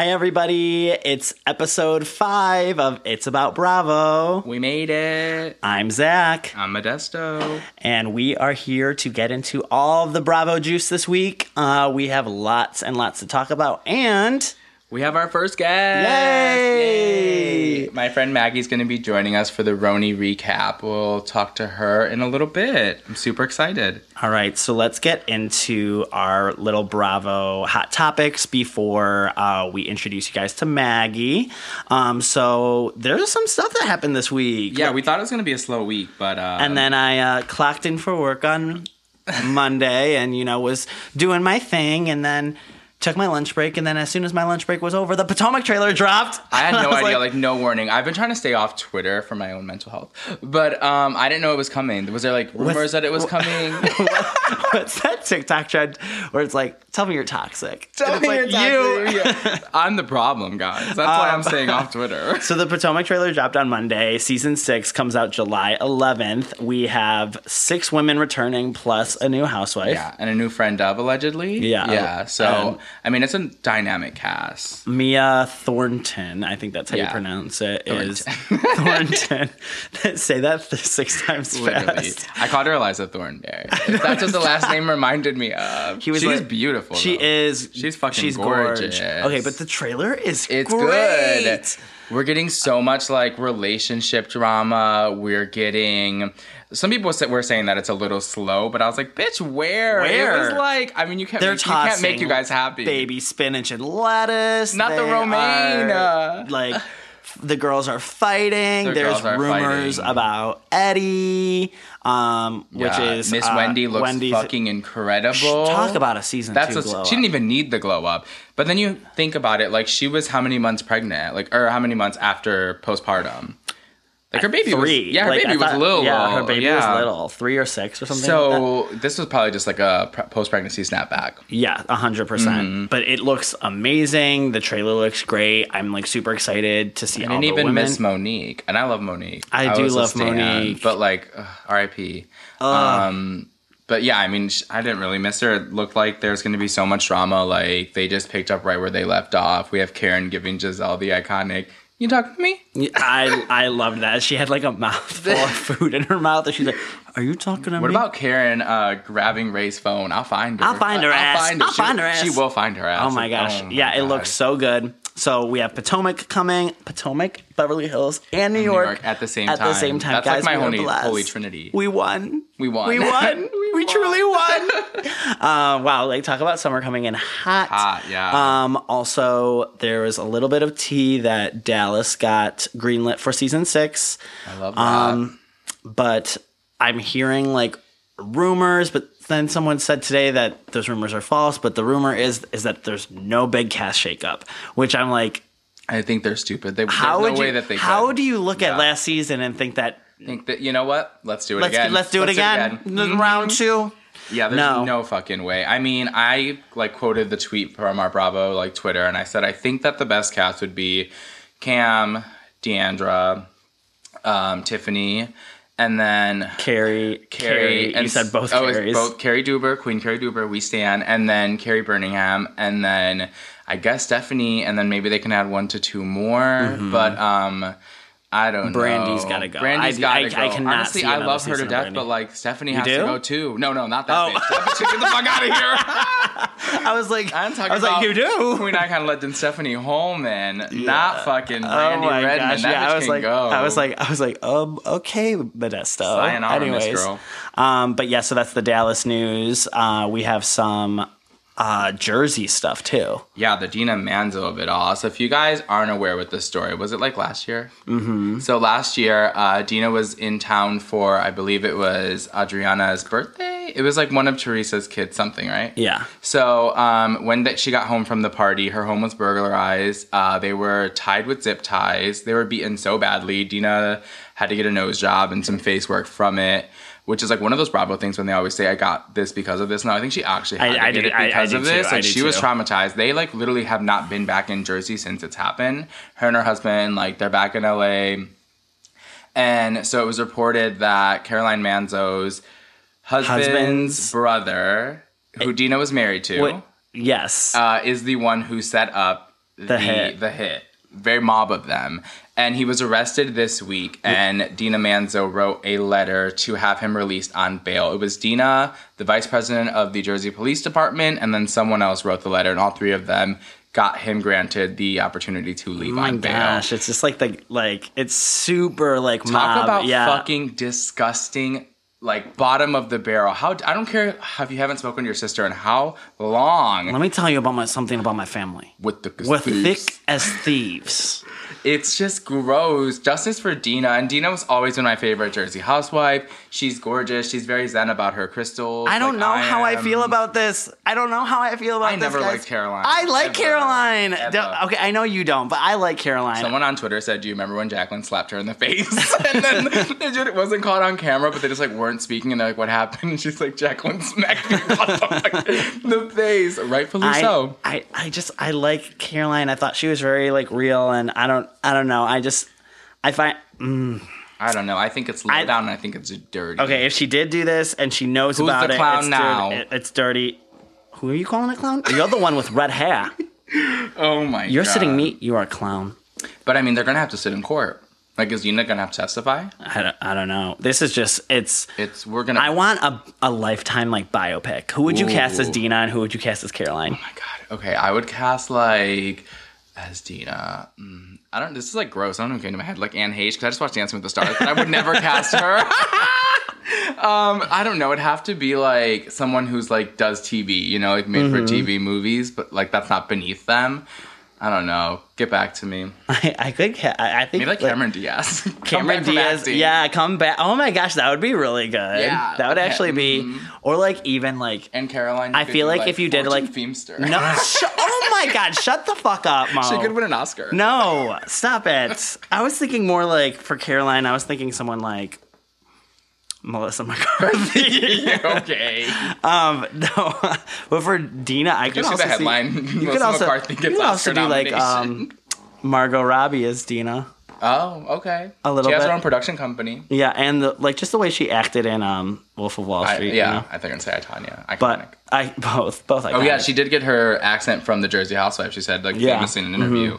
Hi, everybody. It's episode five of It's About Bravo. We made it. I'm Zach, I'm Modesto. and we are here to get into all of the Bravo juice this week. Uh, we have lots and lots to talk about, and We have our first guest. Yay! Yay! My friend Maggie's going to be joining us for the Roni recap. We'll talk to her in a little bit. I'm super excited. all right, so let's get into our little Bravo hot topics before uh, we introduce you guys to Maggie. Um, so there's some stuff that happened this week. Yeah, we thought it was going to be a slow week, but uh, and then I uh, clocked in for work on Monday, and you know was doing my thing, and then took my lunch break, and then as soon as my lunch break was over, the Potomac trailer dropped. I had no was idea, like, no warning. I've been trying to stay off Twitter for my own mental health, but um, I didn't know it was coming. Was there like rumors that it was coming? what's that TikTok trend where it's like, "Tell me you're toxic." Tell it's me like, you're you. Yeah. I'm the problem, guys. That's why I'm Um, staying off Twitter. So the Potomac trailer dropped on Monday. Season six comes out July 11th. We have six women returning plus a new housewife. Yeah, and a new friend of allegedly. Yeah. yeah. So Um, I mean, it's a dynamic cast. Mia Thornton, I think that's how you pronounce it, is Thornton. Say that six times Literally, fast. I called her Eliza Thornberry. That's what the last name reminded me of. He was She's like- beautiful. She though. is. She's fucking she's gorgeous. gorge. Okay, but the trailer is It's great. good. We're getting so much like relationship drama. We're getting. Some people were saying that it's a little slow, but I was like, "Bitch, where? Where? It was like, I mean, you can't. They're Make, you can't make you guys happy. Baby spinach and lettuce. Not the They romaine. are, like the girls are fighting. The There's are rumors fighting. about Eddie, um, which Yeah, is Miss uh, Wendy looks Wendy's- fucking incredible. Talk about a season That's two glow she didn't even need the glow up. But then you think about it, like she was how many months pregnant, like or how many months after postpartum? Like her baby Three. was yeah, her Like, baby I was thought- little. Yeah, her baby yeah. was little, three or six or something. like. So this was probably just like a pre- post pregnancy snapback. Yeah, a hundred Mm-hmm. percent. But it looks amazing. The trailer looks great. I'm like super excited to see I all didn't even women. miss Monique, and I love Monique. I do love stan, Monique. but like ugh, R.I.P. Um, but yeah, I mean, I didn't really miss her. It looked like there's going to be so much drama. Like they just picked up right where they left off. We have Karen giving Gizelle the iconic. You talking to me? I I loved that. She had like a mouthful of food in her mouth, and she's like, "Are you talking to What me?" What about Karen uh, grabbing Ray's phone? I'll find her. I'll find her ass. I'll She- find her ass. She will find her ass. Oh my gosh! Oh my yeah, it looks so good. So we have Potomac coming, Potomac, Beverly Hills, and New New York, York at the same At the time. same time, That's guys. like my holy, holy trinity. We won. We won. We won. We we, won. truly won. uh, wow! Like talk about summer coming in hot. Hot, yeah. Um. Also, there was a little bit of tea that Dallas got greenlit for season six. I love that. Um, but I'm hearing like rumors, but then someone said today that those rumors are false. But the rumor is is that there's no big cast shakeup, which I'm like, I think they're stupid. They, how no way that they how could. do you look Yeah. at last season and think that think that you know what? Let's do it let's again. let's do it again? Mhm. Round two. Yeah, there's No. no. fucking way. I mean, I like quoted the tweet from our Bravo like Twitter, and I said I think that the best cast would be Cam, D'Andra, um, Tiffany, and then Carrie, Carrie, and you said both oh, Carries. both Cary Deuber, Queen Cary Deuber, we stand, and then Kary Brittingham, and then I guess Stephanie, and then maybe they can add one to two more. But um, I don't. Brandi's know. gotta go. Brandi's I- gotta I- go. I cannot Honestly, see I love her to death, Brandi. but like Stephanie has do? to go too. No, no, not that Oh. bitch. That get the fuck out of here. I was like, I'm talking I was about like, you do. Queen Icon Legend Stephanie Hollman, not fucking Oh Brandi my Redmond. gosh! That Yeah, bitch I was can like, go. I was like, I was like, um, okay, Modesto. Sayonara, Anyways, um, but yeah, so that's the Dallas news. Uh, we have some uh, Jersey stuff too. Yeah, the Dina Manzo of it all. So if you guys aren't aware with this story, was it like last year? Mm-hmm. So last year, uh, Dina was in town for, I believe it was Audriana's birthday. It was like one of Teresa's kids, something, right? Yeah, So um, when that she got home from the party, her home was burglarized. Uh, they were tied with zip ties. They were beaten so badly. Dina had to get a nose job and some face work from it. Which is like one of those Bravo things when they always say, "I got this because of this." No, I think she actually had I- I did- it I- I because did of too. this. I Like she was traumatized. They like literally have not been back in Jersey since it's happened. Her and her husband, like they're back in LA. And so it was reported that Caroline Manzo's husband's, Husband's- brother, who Dina was married to, Wait, yes, uh, is the one who set up the, hit. The hit. Very mob of them. And he was arrested this week, and Dina Manzo wrote a letter to have him released on bail. It was Dina, the vice president of the Jersey Police Department, and then someone else wrote the letter, and all three of them got him granted the opportunity to leave Oh my on bail. gosh, it's just like the like it's super like Talk mob. about yeah. fucking disgusting, like bottom of the barrel. How I don't care if you haven't spoken to your sister in how long Let me tell you about my something about my family. with the We're thieves. thick as thieves. It's just gross. Justice for Dina, and Dina was always been my favorite Jersey housewife. She's gorgeous. She's very zen about her crystals. I don't like know how I feel about this. I don't know how I feel about I this. I never guys. liked Caroline. I like Ever. Caroline. Ever. Okay, I know you don't, but I like Caroline. Someone on Twitter said, "Do you remember when Jacqueline slapped her in the face?" and then it it wasn't caught on camera, but they just like weren't speaking, and they're like, "What happened?" And she's like, "Jacqueline smacked me in the face, rightfully I, so." I, I just I like Caroline. I thought she was very like real, and I don't I don't know. I just I find mm, I don't know. I think it's low I- down, and I think it's dirty. okay if she did do this and she knows Who's about the it. clown it's now? Dirty, it- it's dirty. Who are you calling a clown? You're the one with red hair. Oh my! You're God. sitting neat. You are a clown. But I mean, they're gonna have to sit in court. Like, is Dina gonna have to testify? I don't, I don't know. This is just it's. It's we're gonna. I want a, a lifetime like biopic. Who would you cast as Dina and who would you cast as Caroline? Oh my god. Okay, I would cast like as Dina. Mm, I don't. This is like gross. I don't know what came to my head. Like Anne Heche, because I just watched Dancing with the Stars, but I would never cast her. um, I don't know. It'd have to be like someone who's like does TV, you know, like made for TV movies, but like that's not beneath them. I don't know. Get back to me. I, I could. I, I think Maybe like like, Cameron Diaz. Cameron Diaz, yeah, come back. Oh my gosh, that would be really good. Yeah, that would okay, actually be, mhm. or like even like And Caroline. I feel do, like if you did, like- Feimster. no. sh- oh my god, shut the fuck up, Mo. she could win an Oscar. No, stop it. I was thinking more like for Caroline. I was thinking someone like Melissa McCarthy. okay. um, no, but for Dina, I can could see also the headline. See, you Melissa could also, McCarthy you gets could also do like um, Margot Robbie as Dina. Oh, okay. A little She has bit. her own production company. Yeah, and the, like just the way she acted in um, Wolf of Wall I, Street. yeah, you know? I think I'd say I, Tanya. Iconic. but I both both. oh yeah, she did get her accent from the Jersey Housewife. She said like Yeah. famously in an interview.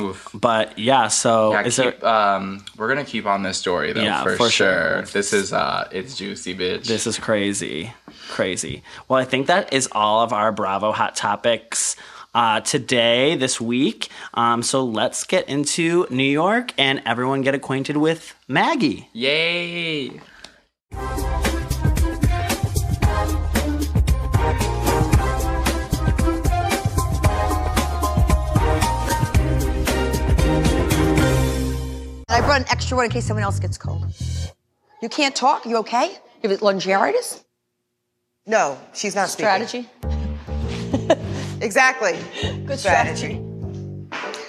Oof. But yeah, so Yeah, is keep, there? um, we're gonna keep on this story though Yeah, for, for sure. sure. This is uh, it's juicy, bitch. This is crazy, crazy. Well, I think that is all of our Bravo hot topics. Uh, today, this week. Um, so let's get into New York and everyone get acquainted with Maggie. Yay! I brought an extra one in case someone else gets cold. You can't talk? You okay? You have laryngitis? No, she's not speaking. Strategy? Exactly. Good Strategy.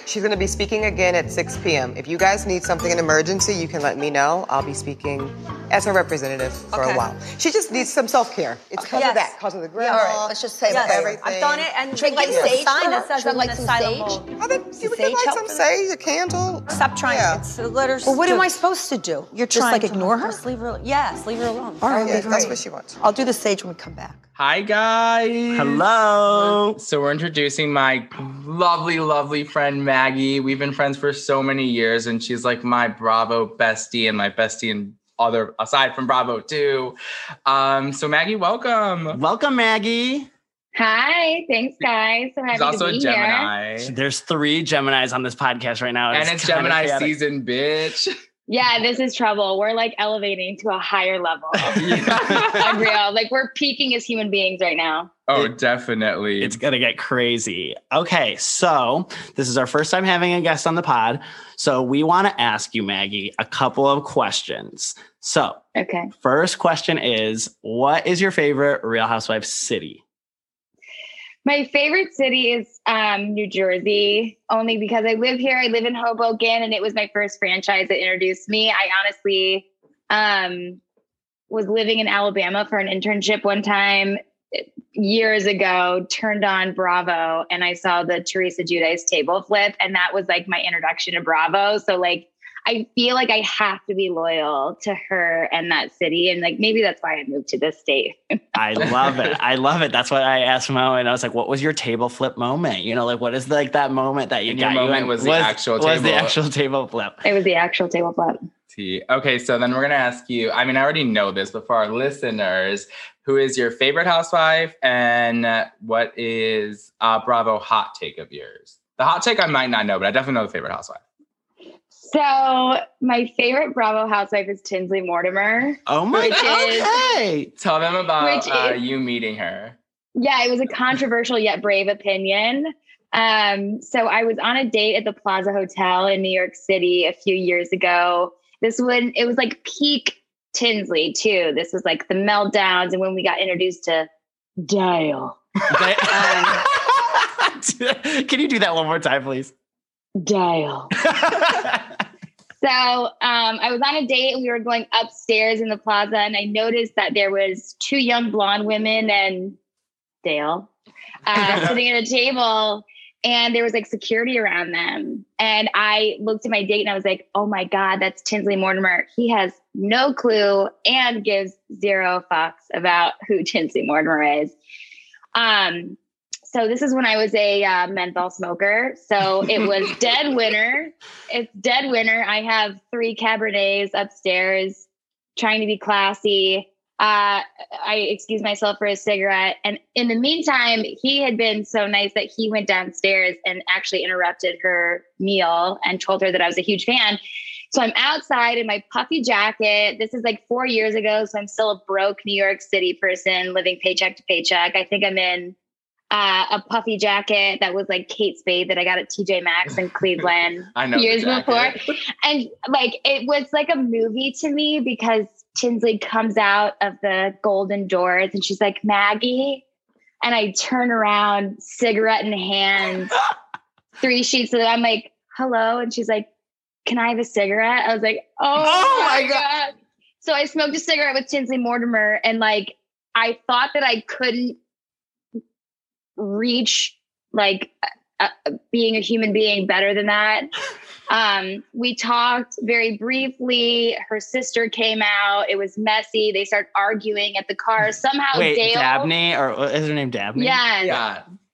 She's going to be speaking again at 6 p.m. If you guys need something in emergency, you can let me know. I'll be speaking as her representative for Okay. a while. She just needs some self care. It's because Yes. of that, because of the grandma. Yeah, all right, let's just say because that. of everything. I've done it and Drink like Yeah. sage sign for that her? says Drink I'm like an some asylum sage? mold. Oh, then you would Sage get like help some for sage, a candle. Stop trying. Yeah. It's the letters. Well, what am I supposed to do? You're Just trying like to ignore her? Just leave her. Yes, leave her alone. All right, Yeah, leave her that's alone. what she wants. I'll do the sage when we come back. Hi guys. Hello. So we're introducing my lovely, lovely friend Maggie. We've been friends for so many years, and she's like my Bravo bestie and my bestie in other aside from Bravo too. Um, so Maggie, welcome. Welcome, Maggie. Hi, thanks guys. So happy She's also to a be here. Gemini. There's three Geminis on this podcast right now. And it's Gemini chaotic. season, bitch. Yeah, this is trouble. We're like elevating to a higher level. I'm real. Like we're peaking as human beings right now. Oh, definitely. It's gonna get crazy. Okay, so this is our first time having a guest on the pod. So we want to ask you, Maggie, a couple of questions. So Okay. first question is, what is your favorite Real Housewives city? My favorite city is um, New Jersey, only because I live here. I live in Hoboken, and it was my first franchise that introduced me. I honestly um, was living in Alabama for an internship one time years ago, turned on Bravo, and I saw the Teresa Giudice table flip, and that was like my introduction to Bravo. So, like, I feel like I have to be loyal to her and that city. And like maybe that's why I moved to this state. I love it. I love it. That's what I asked Mo, and I was like, "What was your table flip moment? You know, like what is like that moment that you And got your moment in- was the actual was the table. actual table flip? it was the actual table flip. Tea. Okay, so then we're gonna ask you. I mean, I already know this, but for our listeners, who is your favorite housewife, and uh, what is a Bravo hot take of yours? The hot take I might not know, but I definitely know the favorite housewife. So my favorite Bravo housewife is Tinsley Mortimer. Oh my Which god! is- Okay. Tell them about Which uh, is- you meeting her. Yeah, it was a controversial yet brave opinion. Um, so I was on a date at the Plaza Hotel in New York City a few years ago. This one, it was like peak Tinsley too. This was like the meltdowns, and when we got introduced to Dale, Can you do that one more time, please? Dale. So um, I was on a date and we were going upstairs in the plaza, and I noticed that there was two young blonde women and Dale uh, sitting at a table, and there was like security around them. And I looked at my date and I was like, "Oh my god, that's Tinsley Mortimer. He has no clue and gives zero fucks about who Tinsley Mortimer is." Um, so this is when I was a uh, menthol smoker. So it was dead winter. It's dead winter. I have three Cabernets upstairs, trying to be classy. Uh, I excuse myself for a cigarette, and in the meantime, he had been so nice that he went downstairs and actually interrupted her meal and told her that I was a huge fan. So I'm outside in my puffy jacket. This is like four years ago, so I'm still a broke New York City person living paycheck to paycheck. I think I'm in uh, a puffy jacket that was like Kate Spade that I got at TJ Maxx in Cleveland years before. And like it was like a movie to me because Tinsley comes out of the golden doors and she's like, Maggie. And I turn around, cigarette in hand, three sheets of I'm like, hello. And she's like, Can I have a cigarette? I was like, Oh, Oh my my God. So I smoked a cigarette with Tinsley Mortimer and like I thought that I couldn't reach like uh, being a human being better than that. Um, we talked very briefly. Her sister came out. It was messy. They start arguing at the car. Somehow Wait, Dale. Dabney or is her name? Dabney. Yes.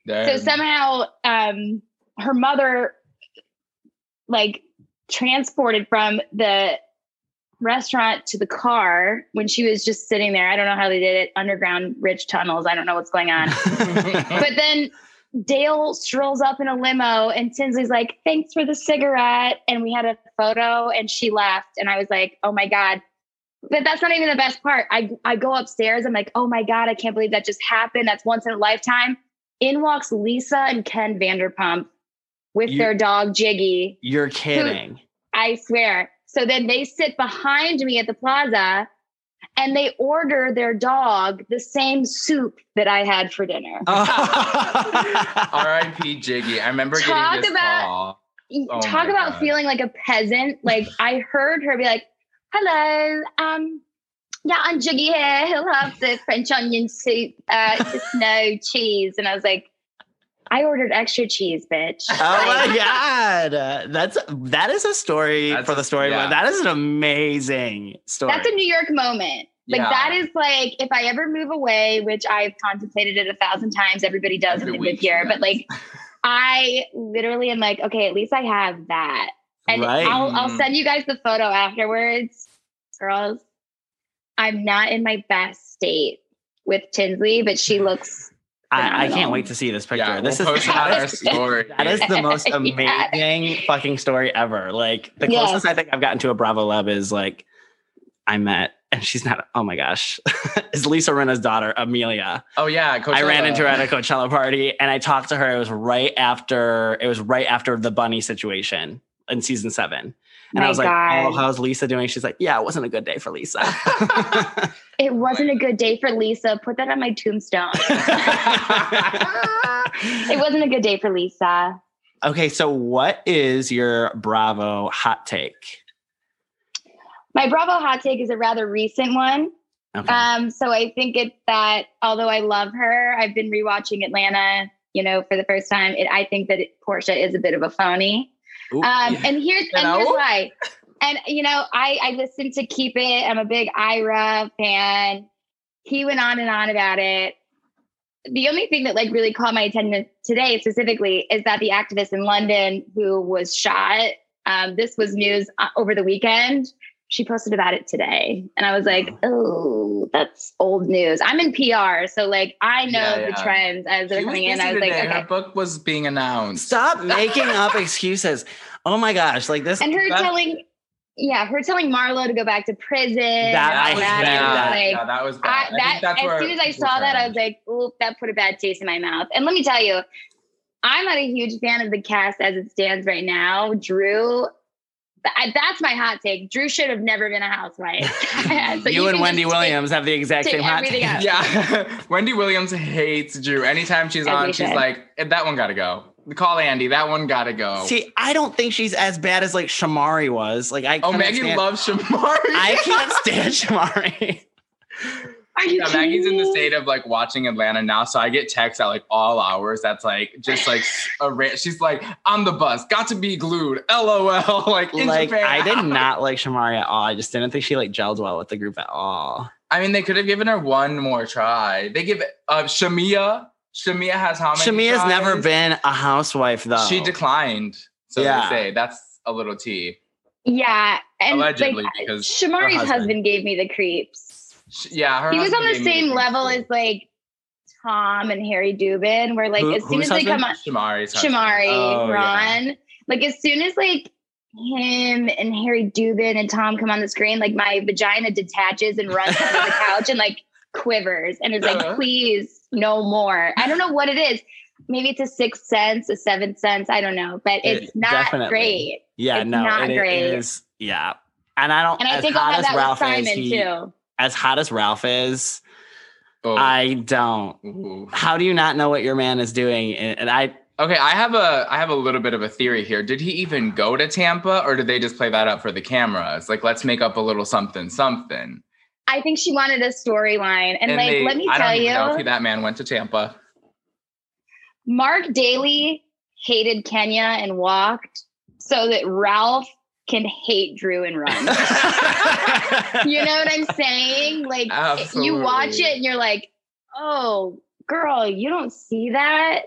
Yeah. So somehow um, her mother like transported from the restaurant to the car when she was just sitting there. I don't know how they did it. Underground rich tunnels. I don't know what's going on. but then Dale strolls up in a limo and Tinsley's like, thanks for the cigarette. And we had a photo and she left. And I was like, oh my God. But that's not even the best part. I, I go upstairs. I'm like, oh my God, I can't believe that just happened. That's once in a lifetime. In walks Lisa and Ken Vanderpump with You- their dog Giggy. You're kidding. I swear. So then they sit behind me at the plaza and they order their dog the same soup that I had for dinner. R.I.P. Giggy. I remember Talk getting this about- call. Oh Talk about God. feeling like a peasant. Like I heard her be like, "Hello, um, yeah, I'm Giggy here. He'll have the French onion soup, uh, just no cheese." And I was like, "I ordered extra cheese, bitch." Oh my god, Uh, that's that is a story That's for the a- story. yeah. That is an amazing story. That's a New York moment. Like Yeah. that is like if I ever move away, which I've contemplated it a thousand times. Everybody does Every when they live week she here, but like I literally am like, okay, at least I have that. And Right. I'll I'll Mm. send you guys the photo afterwards, girls. I'm not in my best state with Tinsley, but she looks. I, I can't wait to see this picture. Yeah, this we'll is post that, our story. that is the most Yeah. amazing fucking story ever. Like the Yes. closest I think I've gotten to a Bravo Lab is like I met, and she's not. Oh my gosh, is Lisa Rinna's daughter Amelia. Oh yeah, I ran into her at a Coachella party, and I talked to her. It was right after. It was right after the bunny situation in season seven. And My I was like, God. "Oh, how's Lisa doing?" She's like, "Yeah, it wasn't a good day for Lisa." It wasn't a good day for Lisa. Put that on my tombstone. it wasn't a good day for Lisa. okay, so what is your Bravo hot take? My Bravo hot take is a rather recent one. Okay. Um, so I think it's that although I love her, I've been rewatching Atlanta, you know, for the first time. It, I think that it, Porsha is a bit of a phony. Ooh, Um, and here's and know? here's why. and you know, I I listened to Keep It. I'm a big Ira fan. He went on and on about it. The only thing that like really caught my attention today specifically is that the activist in London who was shot. Um, this was news uh, over the weekend. She posted about it today, and I was like, mm. "Oh, that's old news." I'm in PR, so like I know Yeah, the trends as they're coming in. I was like, today. "Okay." Her book was being announced. Stop making up excuses. Oh my gosh, like this. and her That- telling yeah her telling marlo to go back to prison That- I and was that. like, yeah, that was I, bad. I think that that's as soon as i saw that i was like oh that put a bad taste in my mouth and let me tell you i'm not a huge fan of the cast as it stands right now drew I, that's my hot take. Drew should have never been a housewife. So you, and Wendy just take- Williams have the exact same hot take. out. Yeah, Wendy Williams hates Drew. Anytime she's As on, she's should. like, "Eh, "That one got to go." Call Andy. That one got to go. See, I don't think she's as bad as like Shamari was. Like I oh, couldn't Maggie stand- loves Shamari. I can't stand Shamari. Are you Yeah, kidding Maggie's in the state of like watching Atlanta now, so I get texts at like all hours. That's like just like a ra- she's like on the bus, got to be glued. LOL. Like in like Japan. I did not like Shamari at all. I just didn't think she like gelled well with the group at all. I mean, they could have given her one more try. They give uh Shamea. Shamea has how many? Shamea's never been a housewife though. She declined. So Yeah. they say that's a little tea. Yeah, and Allegedly, like because Shamari's husband. husband. gave me the creeps. Yeah, her he was on the same level as like Tom and Harry Dubin, where like Who- as soon as they come on, husband? Shamari's. Shamari, Oh, yeah. Ron, like as soon as like him and Harry Dubin and Tom come on the screen, like my vagina detaches and runs onto the couch and like quivers and is like, Uh-huh. please, no more. I don't know what it is. Maybe it's a sixth sense, a seventh sense. I don't know, but It- it's not definitely. great. yeah, it's no, not it great. is. Yeah, and I don't. And I think I'll have that Ralph with Simon he- too. As hot as Ralph is, Oh. I don't. Ooh. How do you not know what your man is doing? And and I Okay, I have a I have a little bit of a theory here. Did he even go to Tampa or did they just play that up for the cameras? Like let's make up a little something something. I think she wanted a storyline. And, like, they- let me I tell don't even you, know if that man went to Tampa. Marc Daly hated Kenya and walked so that Ralph can hate Drew and run. you know what I'm saying? Like you watch it and you're like, oh, girl, you don't see that.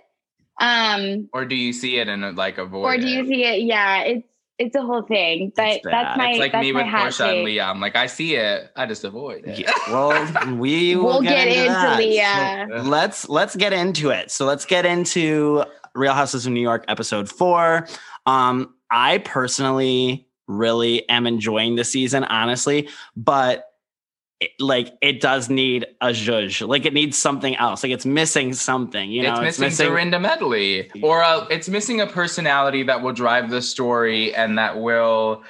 Um, Or do you see it and like avoid or do you it? see it? Yeah, it's it's a whole thing. But It's bad. that's my It's like that's me my with hot Porsha and take. Leah. I'm like, I see it, I just avoid it. Yeah, well, we will We'll get, into, that. Leah. let's let's get into it. So let's get into Real Houses of New York episode four. Um, I personally really am enjoying the season, honestly, but it, like it does need a zhuzh. Like it needs something else. Like it's missing something. You know, it's missing Dorinda Medley, or a, it's missing a personality that will drive the story and that will,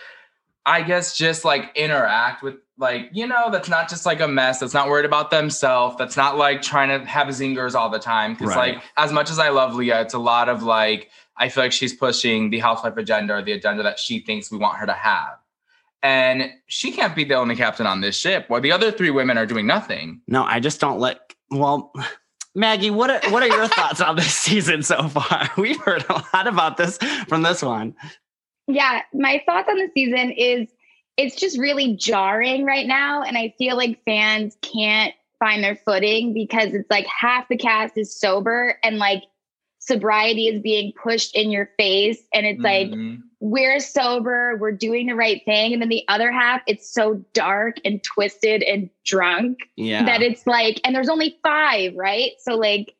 I guess, just like interact with, like you know, that's not just like a mess. That's not worried about themselves. That's not like trying to have zingers all the time. Because Right. like, as much as I love Leah, it's a lot of like, I feel like she's pushing the housewife agenda or the agenda that she thinks we want her to have. And she can't be the only captain on this ship. While the other three women are doing nothing. No, I just don't let. Well, Maggie, what are what are your thoughts on this season so far? We've heard a lot about this from this one. Yeah, my thoughts on the season is it's just really jarring right now. And I feel like fans can't find their footing because it's like half the cast is sober and like sobriety is being pushed in your face. And it's like, Mhm. we're sober, we're doing the right thing. And then the other half, it's so dark and twisted and drunk Yeah, that it's like, and there's only five, right? So like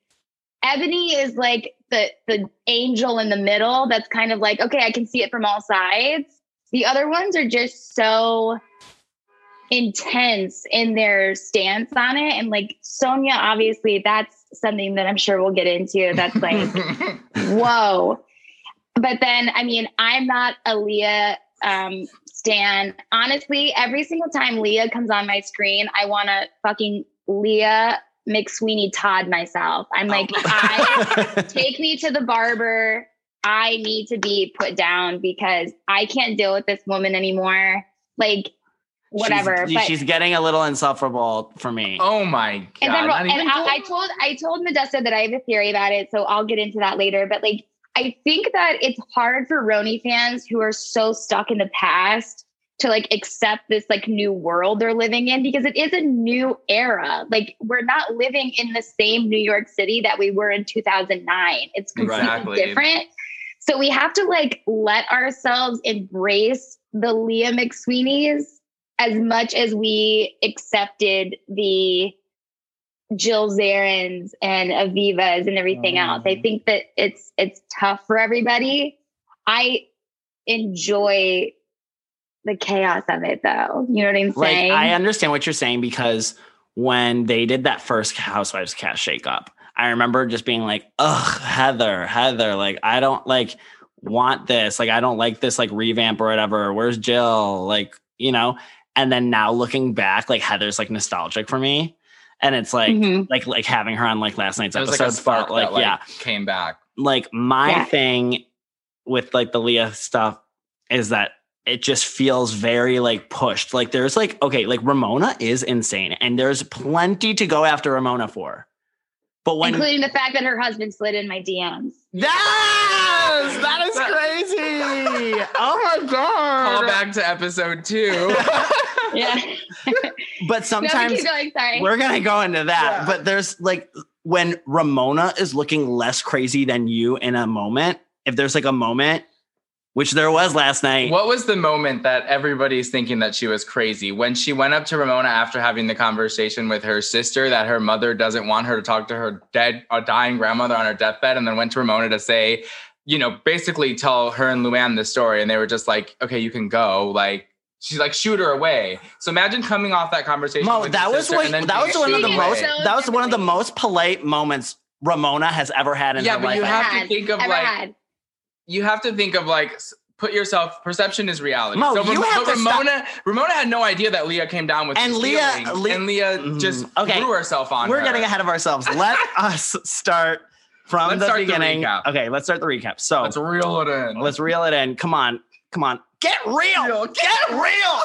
Ebony is like the the angel in the middle that's kind of like, okay, I can see it from all sides. The other ones are just so intense in their stance on it. And like Sonja, obviously, that's something that I'm sure we'll get into. That's like, whoa. But then, I mean, I'm not a Leah um, stan. Honestly, every single time Leah comes on my screen, I want to fucking Leah McSweeney Todd myself. I'm like, I take me to the barber. I need to be put down because I can't deal with this woman anymore. Like, whatever. She's, but she's getting a little insufferable for me. Oh my god! and then and even I, I told I told Modesta that I have a theory about it, so I'll get into that later. But like, I think that it's hard for Roni fans who are so stuck in the past to like accept this like new world they're living in because it is a new era. Like we're not living in the same New York City that we were in 2009. It's completely Exactly. different. So we have to like let ourselves embrace the Leah McSweeney's as much as we accepted the Jill Zarins and Avivas and everything mm-hmm. else. I think that it's it's tough for everybody. I enjoy the chaos of it though. You know what I'm like saying? I understand what you're saying because when they did that first Housewives cast shakeup, I remember just being like, "Ugh, Heather, Heather, like I don't like want this. Like I don't like this like revamp or whatever. Where's Jill? Like you know." And then now looking back, like Heather's like nostalgic for me, and it's like Mhm. like like having her on like last night's It was episode like a spark felt like that like yeah, came back. like my Yeah. thing with like the Leah stuff is that it just feels very like pushed. Like there's like okay, like Ramona is insane, and there's plenty to go after Ramona for. But when including the fact that her husband slid in my DMs. yes, that is crazy. oh my god! Call back to episode two. Yeah. But sometimes keep going. Sorry. We're gonna go into that, Yeah. but there's like when Ramona is looking less crazy than you in a moment. If there's like a moment, which there was last night, What was the moment that everybody's thinking that she was crazy? When she went up to Ramona after having the conversation with her sister that her mother doesn't want her to talk to her dead, a dying grandmother on her deathbed, and then went to Ramona to say, you know, basically tell her and Luann the story, and they were just like, okay, you can go. Like, she's like, shoot her away. So imagine coming off that conversation. Mo, with that was what, that was one of the most away. That was one of the most polite moments Ramona has ever had in Yeah, her but life. you Ever have to think of like had. You have to think of like put yourself perception is reality. Mo, so you have but to stop- Ramona Ramona had no idea that Leah came down with And the Leah- feelings, Le- and Leah Mhm. just Okay. threw herself on We're her. getting ahead of ourselves. Let us start from Let's the start beginning. recap. okay, let's start the recap. So Let's reel it in. let's reel it in. Come on, come on, get real, get real.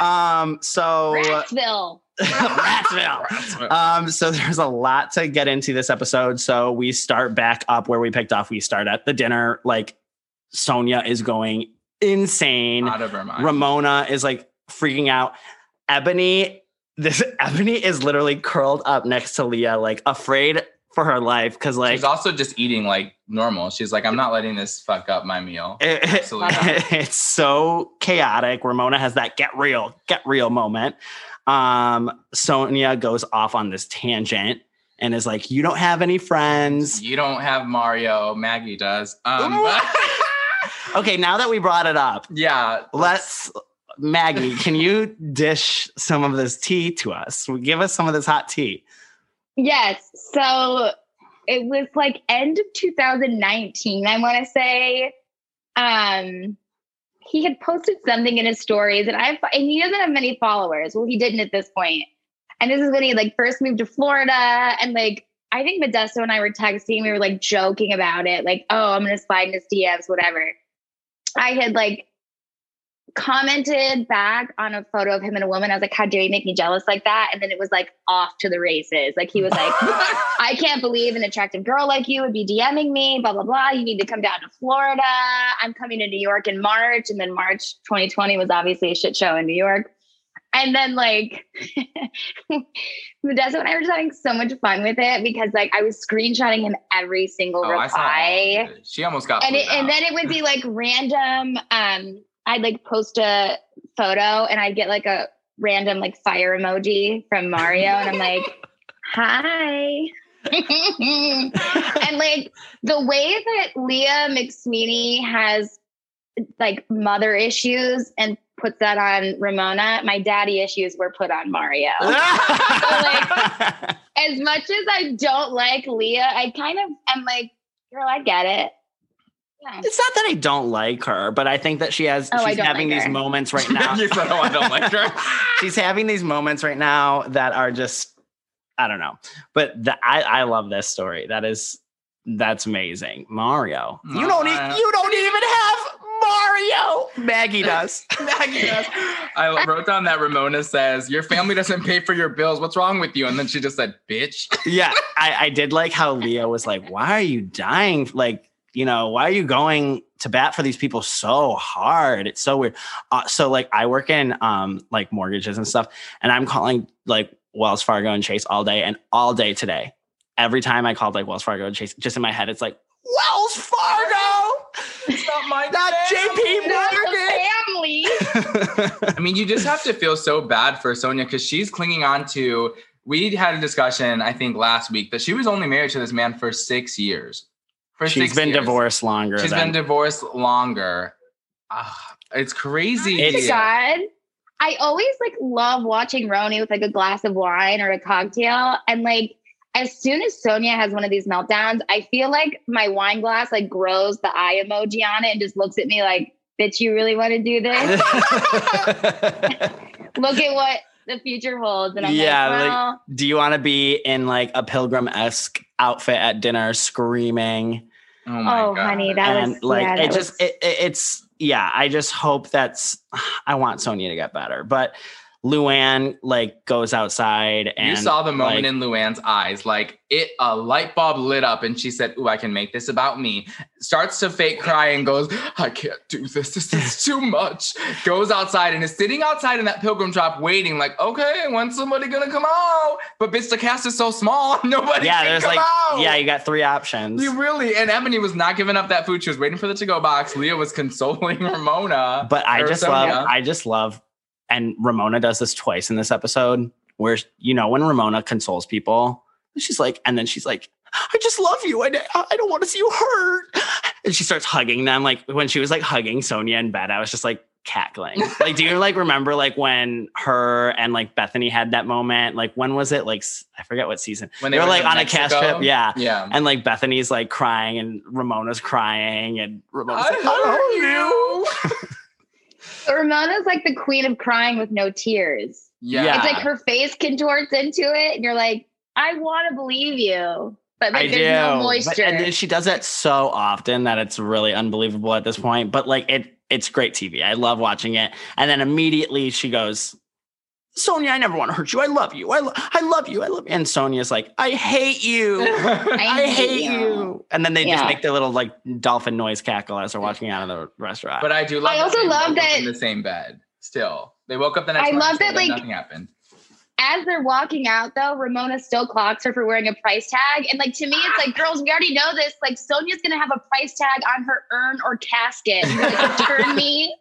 Um, so Ratsville. Ratsville. Um, so there's a lot to get into this episode. So we start back up where we picked off. We start at the dinner. Like Sonja is going insane. out of her mind. Ramona is like freaking out. Ebony, this Ebony is literally curled up next to Leah, like afraid for her life because like She's also just eating like normal. She's like, I'm not letting this fuck up my meal. it- Absolutely not. it's so chaotic. Ramona has that get real, get real moment. Um, Sonja goes off on this tangent and is like, "You don't have any friends." You don't have Mario. Maggie does. Um, Okay, now that we brought it up, yeah. let's Maggie, can you dish some of this tea to us? Give us some of this hot tea. Yes. So it was like end of 2019, I want to say. Um, he had posted something in his stories, and I and he doesn't have many followers. Well, he didn't at this point. And this is when he like first moved to Florida, and like I think Modesto and I were texting. We were like joking about it, like, "Oh, I'm gonna slide in his DMs, whatever." I had like commented back on a photo of him and a woman. I was like, "How dare you make me jealous like that?" And then it was like off to the races. Like he was like, I can't believe an attractive girl like you would be DMing me, blah, blah, blah. You need to come down to Florida. I'm coming to New York in March. And then March 2020 was obviously a shit show in New York. And then like Modesto and I were just having so much fun with it because like I was screenshotting him every single Oh, I saw all reply. She almost got and it, and then it would be like random um i'd like post a photo and i'd get like a random like fire emoji from mario and i'm like hi. And like the way that leah mcsweeney has like mother issues and puts that on ramona my daddy issues were put on mario. As much as i don't like leah i kind of am like girl i get it yeah. It's not that I don't like her, but I think that she has Oh, she's having like these moments right now. you said, "Oh, I don't like her." she's having these moments right now that are just I don't know. But the, I I love this story. That is that's amazing. Mario. You don't e- you don't even have Mario. Maggie does. Maggie does. I wrote down that Ramona says, Your family doesn't pay for your bills. What's wrong with you? And then she just said, Bitch. yeah, I, I did like how Leah was like, "Why are you dying? Like, you know, why are you going to bat for these people so hard? It's so weird. Uh, so like I work in um like mortgages and stuff, and I'm calling like Wells Fargo and Chase all day and all day today. Every time I called like Wells Fargo and Chase, just in my head, it's like Wells Fargo, It's not my not JP Morgan. family. I mean, you just have to feel so bad for Sonja because she's clinging on to. We had a discussion, I think, last week that she was only married to this man for six years. For She's six been years. divorced longer. She's than, been divorced longer. Ah, it's crazy. It's- to God, I always like love watching Roni with like a glass of wine or a cocktail. And like as soon as Sonja has one of these meltdowns, I feel like my wine glass like grows the eye emoji on it and just looks at me like, bitch, you really want to do this? Look at what the future holds. And I'm Yeah, like, like- Do you want to be in like a pilgrim esque outfit at dinner, screaming? Oh my oh, god, honey, that and was like yeah, that it just was- it, it- it's yeah. I just hope that's. I want Sonja to get better, but Luann like goes outside and you saw the moment like, in Luann's eyes, like it a light bulb lit up, and she said, "Ooh, I can make this about me." Starts to fake cry and goes, "I can't do this. This is too much." Goes outside and is sitting outside in that pilgrim shop, waiting, like, "Okay, when's somebody gonna come out?" But bitch, the cast is so small, nobody yeah. can There's come like out. yeah, you got three options. You really and Ebony was not giving up that food. She was waiting for the to-go box. Leah was consoling Ramona. But I just Sonja. love, I just love, and Ramona does this twice in this episode where, you know, when Ramona consoles people, she's like, and then she's like, I just love you. I, I don't want to see you hurt. And she starts hugging them. Like when she was like hugging Sonja in bed, I was just like cackling. like, do you like remember like when her and like Bethenny had that moment? Like, when was it? Like, I forget what season. when they were like on a cast trip. Yeah. yeah. And like Bethenny's like crying and Ramona's crying and Ramona's I like, I love love you. Ramona's like the queen of crying with no tears. Yeah. It's like her face contorts into it, and you're like, I want to believe you, but like I there's do. no But- moisture. and then she does it so often that it's really unbelievable at this point. But like it, it's great TV. I love watching it. And then immediately she goes, Sonja, I never want to hurt you. I love you. I, lo- I love you. I love you. And Sonja's like, I hate you. I, hate you. And then they just make their little like dolphin noise cackle as they're walking out of the restaurant. But I do love. I also they love woke that- in the same bed. Still, they woke up the next. I love that, like- nothing happened. As they're walking out, though, Ramona still clocks her for wearing a price tag. And like to me, it's like, girls, we already know this. Like Sonja's gonna have a price tag on her urn or casket. Like, return me,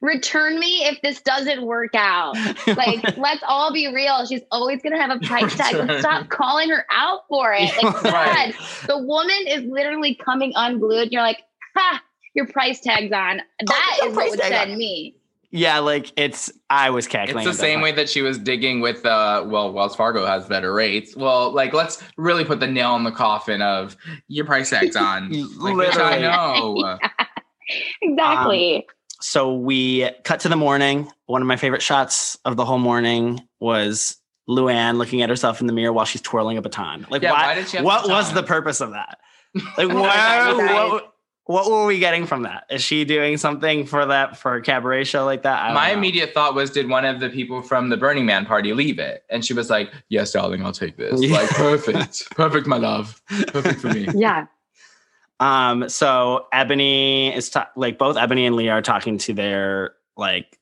return me if this doesn't work out. Like, let's all be real. She's always gonna have a price tag. Let's stop calling her out for it. Like, Right. God, the woman is literally coming unglued. And you're like, ha, your price tag's on. That your is what would send on. me. yeah, like it's, I was cackling. It's the at that same way that she was digging with uh well Wells Fargo has better rates. Well, like let's really put the nail in the coffin of your price tag's on. like bitch, I Literally. know. Exactly. So we cut to the morning. One of my favorite shots of the whole morning was Luann looking at herself in the mirror while she's twirling a baton. Like, Yeah, why, why did she have what the was the purpose of that? Like, why, what, what were we getting from that? Is she doing something for that for a cabaret show like that? I don't My know. immediate thought was, did one of the people from the Burning Man party leave it? And she was like, "Yes, darling, I'll take this. Yeah. Like, perfect, perfect, my love, perfect for me." yeah. Um, so Ebony is ta- like both Ebony and Leah are talking to their like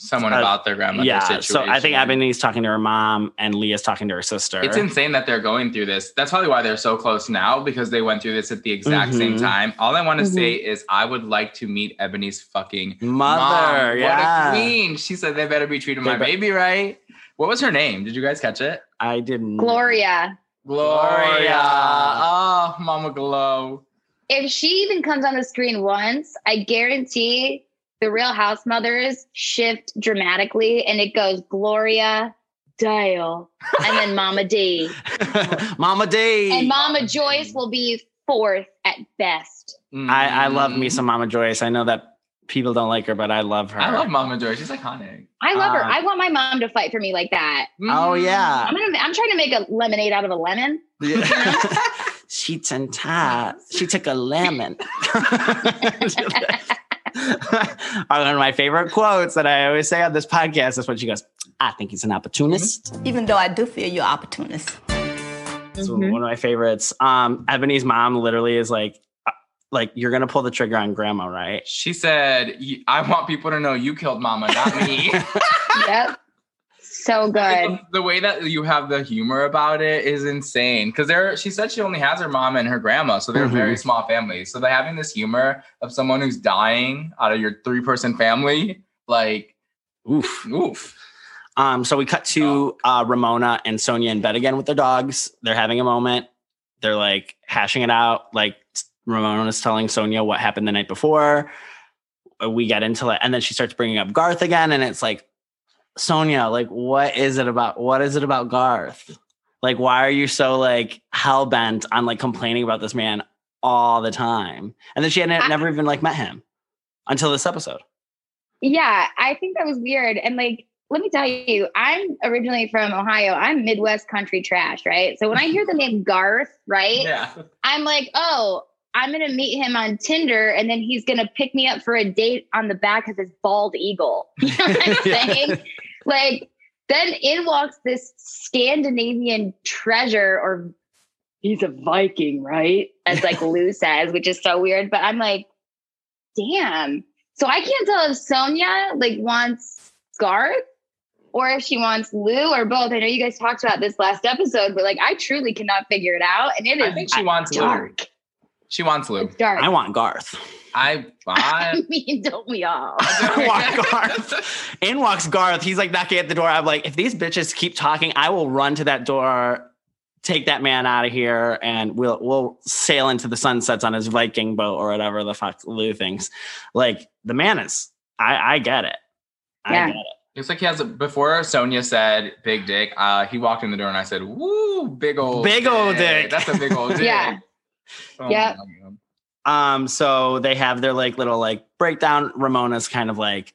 Someone Uh, about their grandmother yeah. situation. So I think Ebony's talking to her mom and Leah's talking to her sister. It's insane that they're going through this. That's probably why they're so close now because they went through this at the exact same Mhm. time. All I want to Mhm. say is I would like to meet Ebony's fucking Mother, mom. yeah. What a queen. She said they better be treating They my be- baby right. What was her name? Did you guys catch it? I didn't. Gloria. Gloria. Gloria. Oh, Mama Glow. If she even comes on the screen once, I guarantee the Real House Mothers shift dramatically and it goes Gloria, Dale, and then Mama D. Mama D. And Mama Joyce will be fourth at best. I, I love me Mm. some Mama Joyce. I know that people don't like her, but I love her. I love Mama Joy. She's iconic. I love her. Uh, I want my mom to fight for me like that. Oh yeah. I'm gonna I'm trying to make a lemonade out of a lemon. Sheets and tats. She took a lemon. One of my favorite quotes that I always say on this podcast is when she goes, I think he's an opportunist. Even though I do feel you're opportunist. It's one of my favorites. Um, Ebony's mom literally is like, uh, like you're gonna pull the trigger on grandma, right? She said, "I want people to know you killed Mama, not me." yep. So good. the way that you have the humor about it is insane. Because there, she said she only has her mom and her grandma, so they're a very small family. So they're having this humor of someone who's dying out of your three person family, like Oof. oof. Um, so we cut to uh, Ramona and Sonja in bed again with their dogs. They're having a moment. They're like hashing it out. Like Ramona's telling Sonja what happened the night before. We get into it, and then she starts bringing up Garth again, and it's like, Sonja, like, what is it about? What is it about Garth? Like, why are you so like hell bent on like complaining about this man all the time? And then she had I- never even like met him until this episode. Yeah, I think that was weird. And like, let me tell you, I'm originally from Ohio. I'm Midwest country trash, right? So when I hear the name Garth, right, Yeah. I'm like, oh, I'm gonna meet him on Tinder, and then he's gonna pick me up for a date on the back of his bald eagle. You know what I'm saying? Like, then in walks this Scandinavian treasure, or he's a Viking, right? As like Lou says, which is so weird. But I'm like, damn. So I can't tell if Sonja like wants Garth or if she wants Lou or both. I know you guys talked about this last episode, but like I truly cannot figure it out. And it I is think she wants Lou. Dark. She wants Lou. It's dark. I want Garth. I, I I mean, don't we all? I want Garth. In walks Garth. He's like knocking at the door. I'm like, if these bitches keep talking, I will run to that door, take that man out of here, and we'll we'll sail into the sunsets on his Viking boat or whatever the fuck Lou thinks. Like the man is. I I get it. I Yeah. get it. Looks like he has a, before Sonja said big dick, uh, he walked in the door and I said, Woo, big old Big old dick. That's a big old dick. Yeah. Oh Yep. Um, so they have their like little like breakdown. Ramona's kind of like,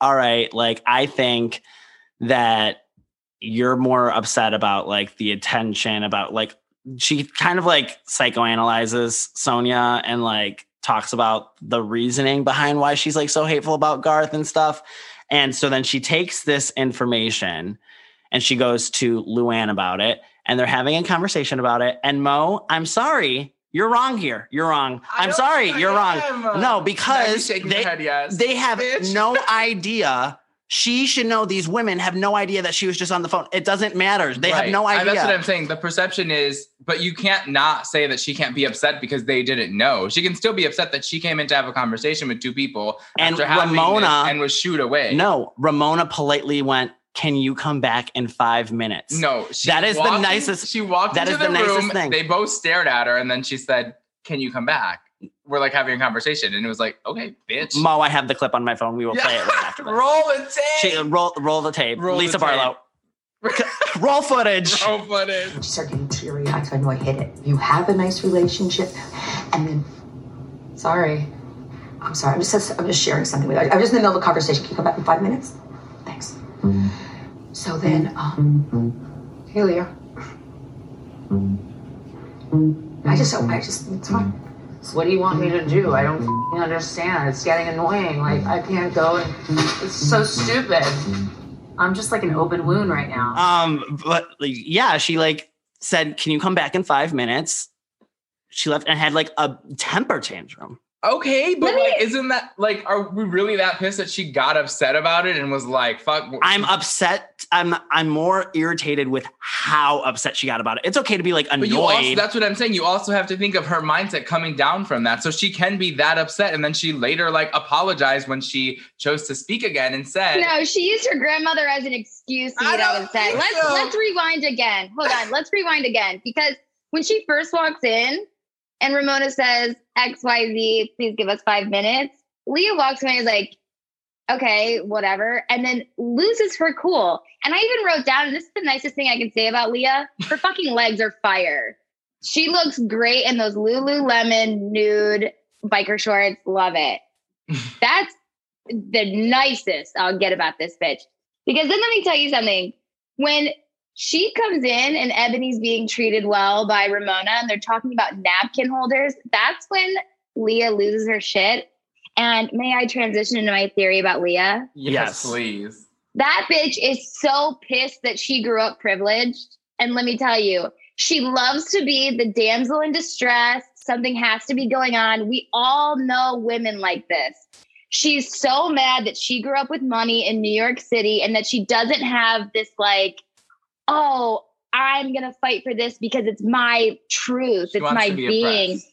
all right, like I think that you're more upset about like the attention, about like she kind of like psychoanalyzes Sonja and like talks about the reasoning behind why she's like so hateful about Garth and stuff. And so then she takes this information and she goes to Luann about it and they're having a conversation about it. And Mo, I'm sorry. You're wrong here. You're wrong. I'm sorry. You're wrong. am. No, because they, yes. they have Bitch. no idea. She should know these women have no idea that she was just on the phone. It doesn't matter. They have Right. no And idea. That's what I'm saying. The perception is, but you can't not say that she can't be upset because they didn't know. She can still be upset that she came in to have a conversation with two people And after Ramona- and was shooed away. no, Ramona politely went, Can you come back in five minutes? no. She That is the walked in- nicest- She walked that into is the, the nicest room. thing. They both stared at her, and then she said, "Can you come back?" We're like having a conversation, and it was like, "Okay, bitch." Mo, I have the clip on my phone. We will play it right after. Roll the tape. She, uh, roll, roll the tape. Roll the Lisa tape. Barlow. roll footage. Roll footage. She started getting teary eyed, so I knew I hit it. You have a nice relationship, and then, sorry, I'm sorry. I'm just I'm just sharing something with you. I'm just in the middle of a conversation. Can you come back in five minutes? Thanks. So then, um, hey I just I just it's fine. What do you want me to do? I don't understand. It's getting annoying. Like I can't go and it's so stupid. I'm just like an open wound right now. Um, but like, yeah, she like said, "Can you come back in five minutes?" She left and had like a temper tantrum. Okay, but me- like, isn't that like, are we really that pissed that she got upset about it and was like, "Fuck"? I'm upset. I'm I'm more irritated with how upset she got about it. It's okay to be like But you also, annoyed. that's what I'm saying. You also have to think of her mindset coming down from that. So she can be that upset. And then she later like apologized when she chose to speak again and said, No, she used her grandmother as an excuse to I get out don't of Let's so. let's rewind again. Hold on, let's rewind again because when she first walks in and Ramona says XYZ, please give us five minutes. Leah walks away and is like, okay, whatever, and then loses her cool. And I even wrote down, and this is the nicest thing I can say about Leah: her fucking legs are fire. She looks great in those Lululemon nude biker shorts. Love it. That's the nicest I'll get about this bitch. Because then let me tell you something. When she comes in and Ebony's being treated well by Ramona and they're talking about napkin holders, that's when Leah loses her shit. And may I transition into my theory about Leah? yes, Yes. please. That bitch is so pissed that she grew up privileged. And let me tell you, she loves to be the damsel in distress, Something has to be going on. We all know women like this. She's so mad that she grew up with money in New York City and that she doesn't have this, like, oh, I'm going to fight for this because it's my truth. She it's my be being. oppressed.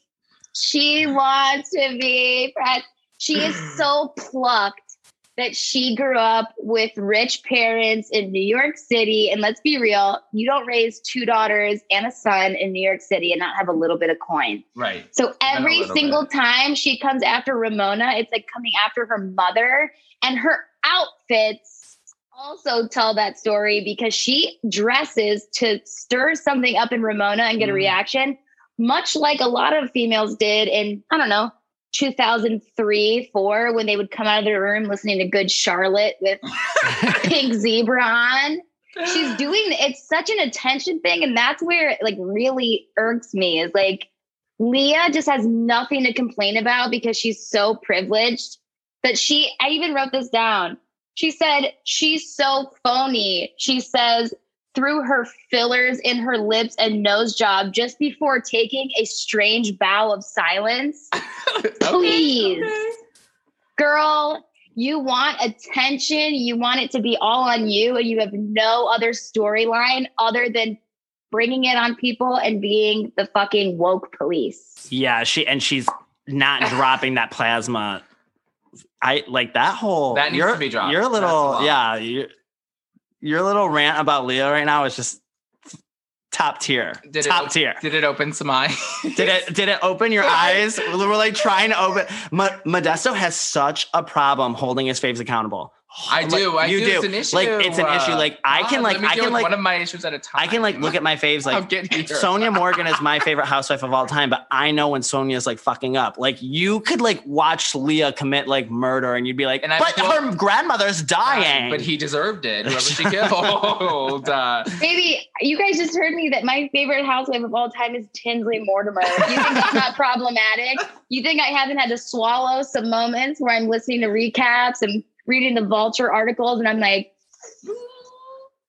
She wants to be pressed. She is so plucked that she grew up with rich parents in New York City. And let's be real, you don't raise two daughters and a son in New York City and not have a little bit of coin. Right. So every single bit. time she comes after Ramona, it's like coming after her mother. And her outfits also tell that story because she dresses to stir something up in Ramona and get a Mm. reaction, much like a lot of females did in, I don't know, 2003, four, when they would come out of their room listening to Good Charlotte with Pink Zebra on. She's doing it's such an attention thing, and that's where it like really irks me is like Leah just has nothing to complain about because she's so privileged that she I even wrote this down. She said she's so phony. She says through her fillers in her lips and nose job just before taking a strange bow of silence. Please. Girl, you want attention, you want it to be all on you, and you have no other storyline other than bringing it on people and being the fucking woke police. Yeah, she and she's not dropping that plasma. I like that whole That needs to be dropped. Your little yeah, your, your little rant about Leo right now is just top tier. Did top it, tier. Did it open some eyes? Did it did it open your eyes? We're like trying to open. Mo- Modesto has such a problem holding his faves accountable. I do. I you do. do. It's an issue. Like it's an issue. Like I can like I can like one of my issues at a time. I can like look at my faves I'm like getting here. Sonja Morgan is my favorite housewife of all time, but I know when Sonja's like fucking up. Like you could like watch Leah commit like murder and you'd be like, And I- but well- her grandmother's dying. But he deserved it. Whoever she killed. Uh, Baby, you guys just heard me that my favorite housewife of all time is Tinsley Mortimer. You think that's not problematic? You think I haven't had to swallow some moments where I'm listening to recaps and reading the Vulture articles and I'm like,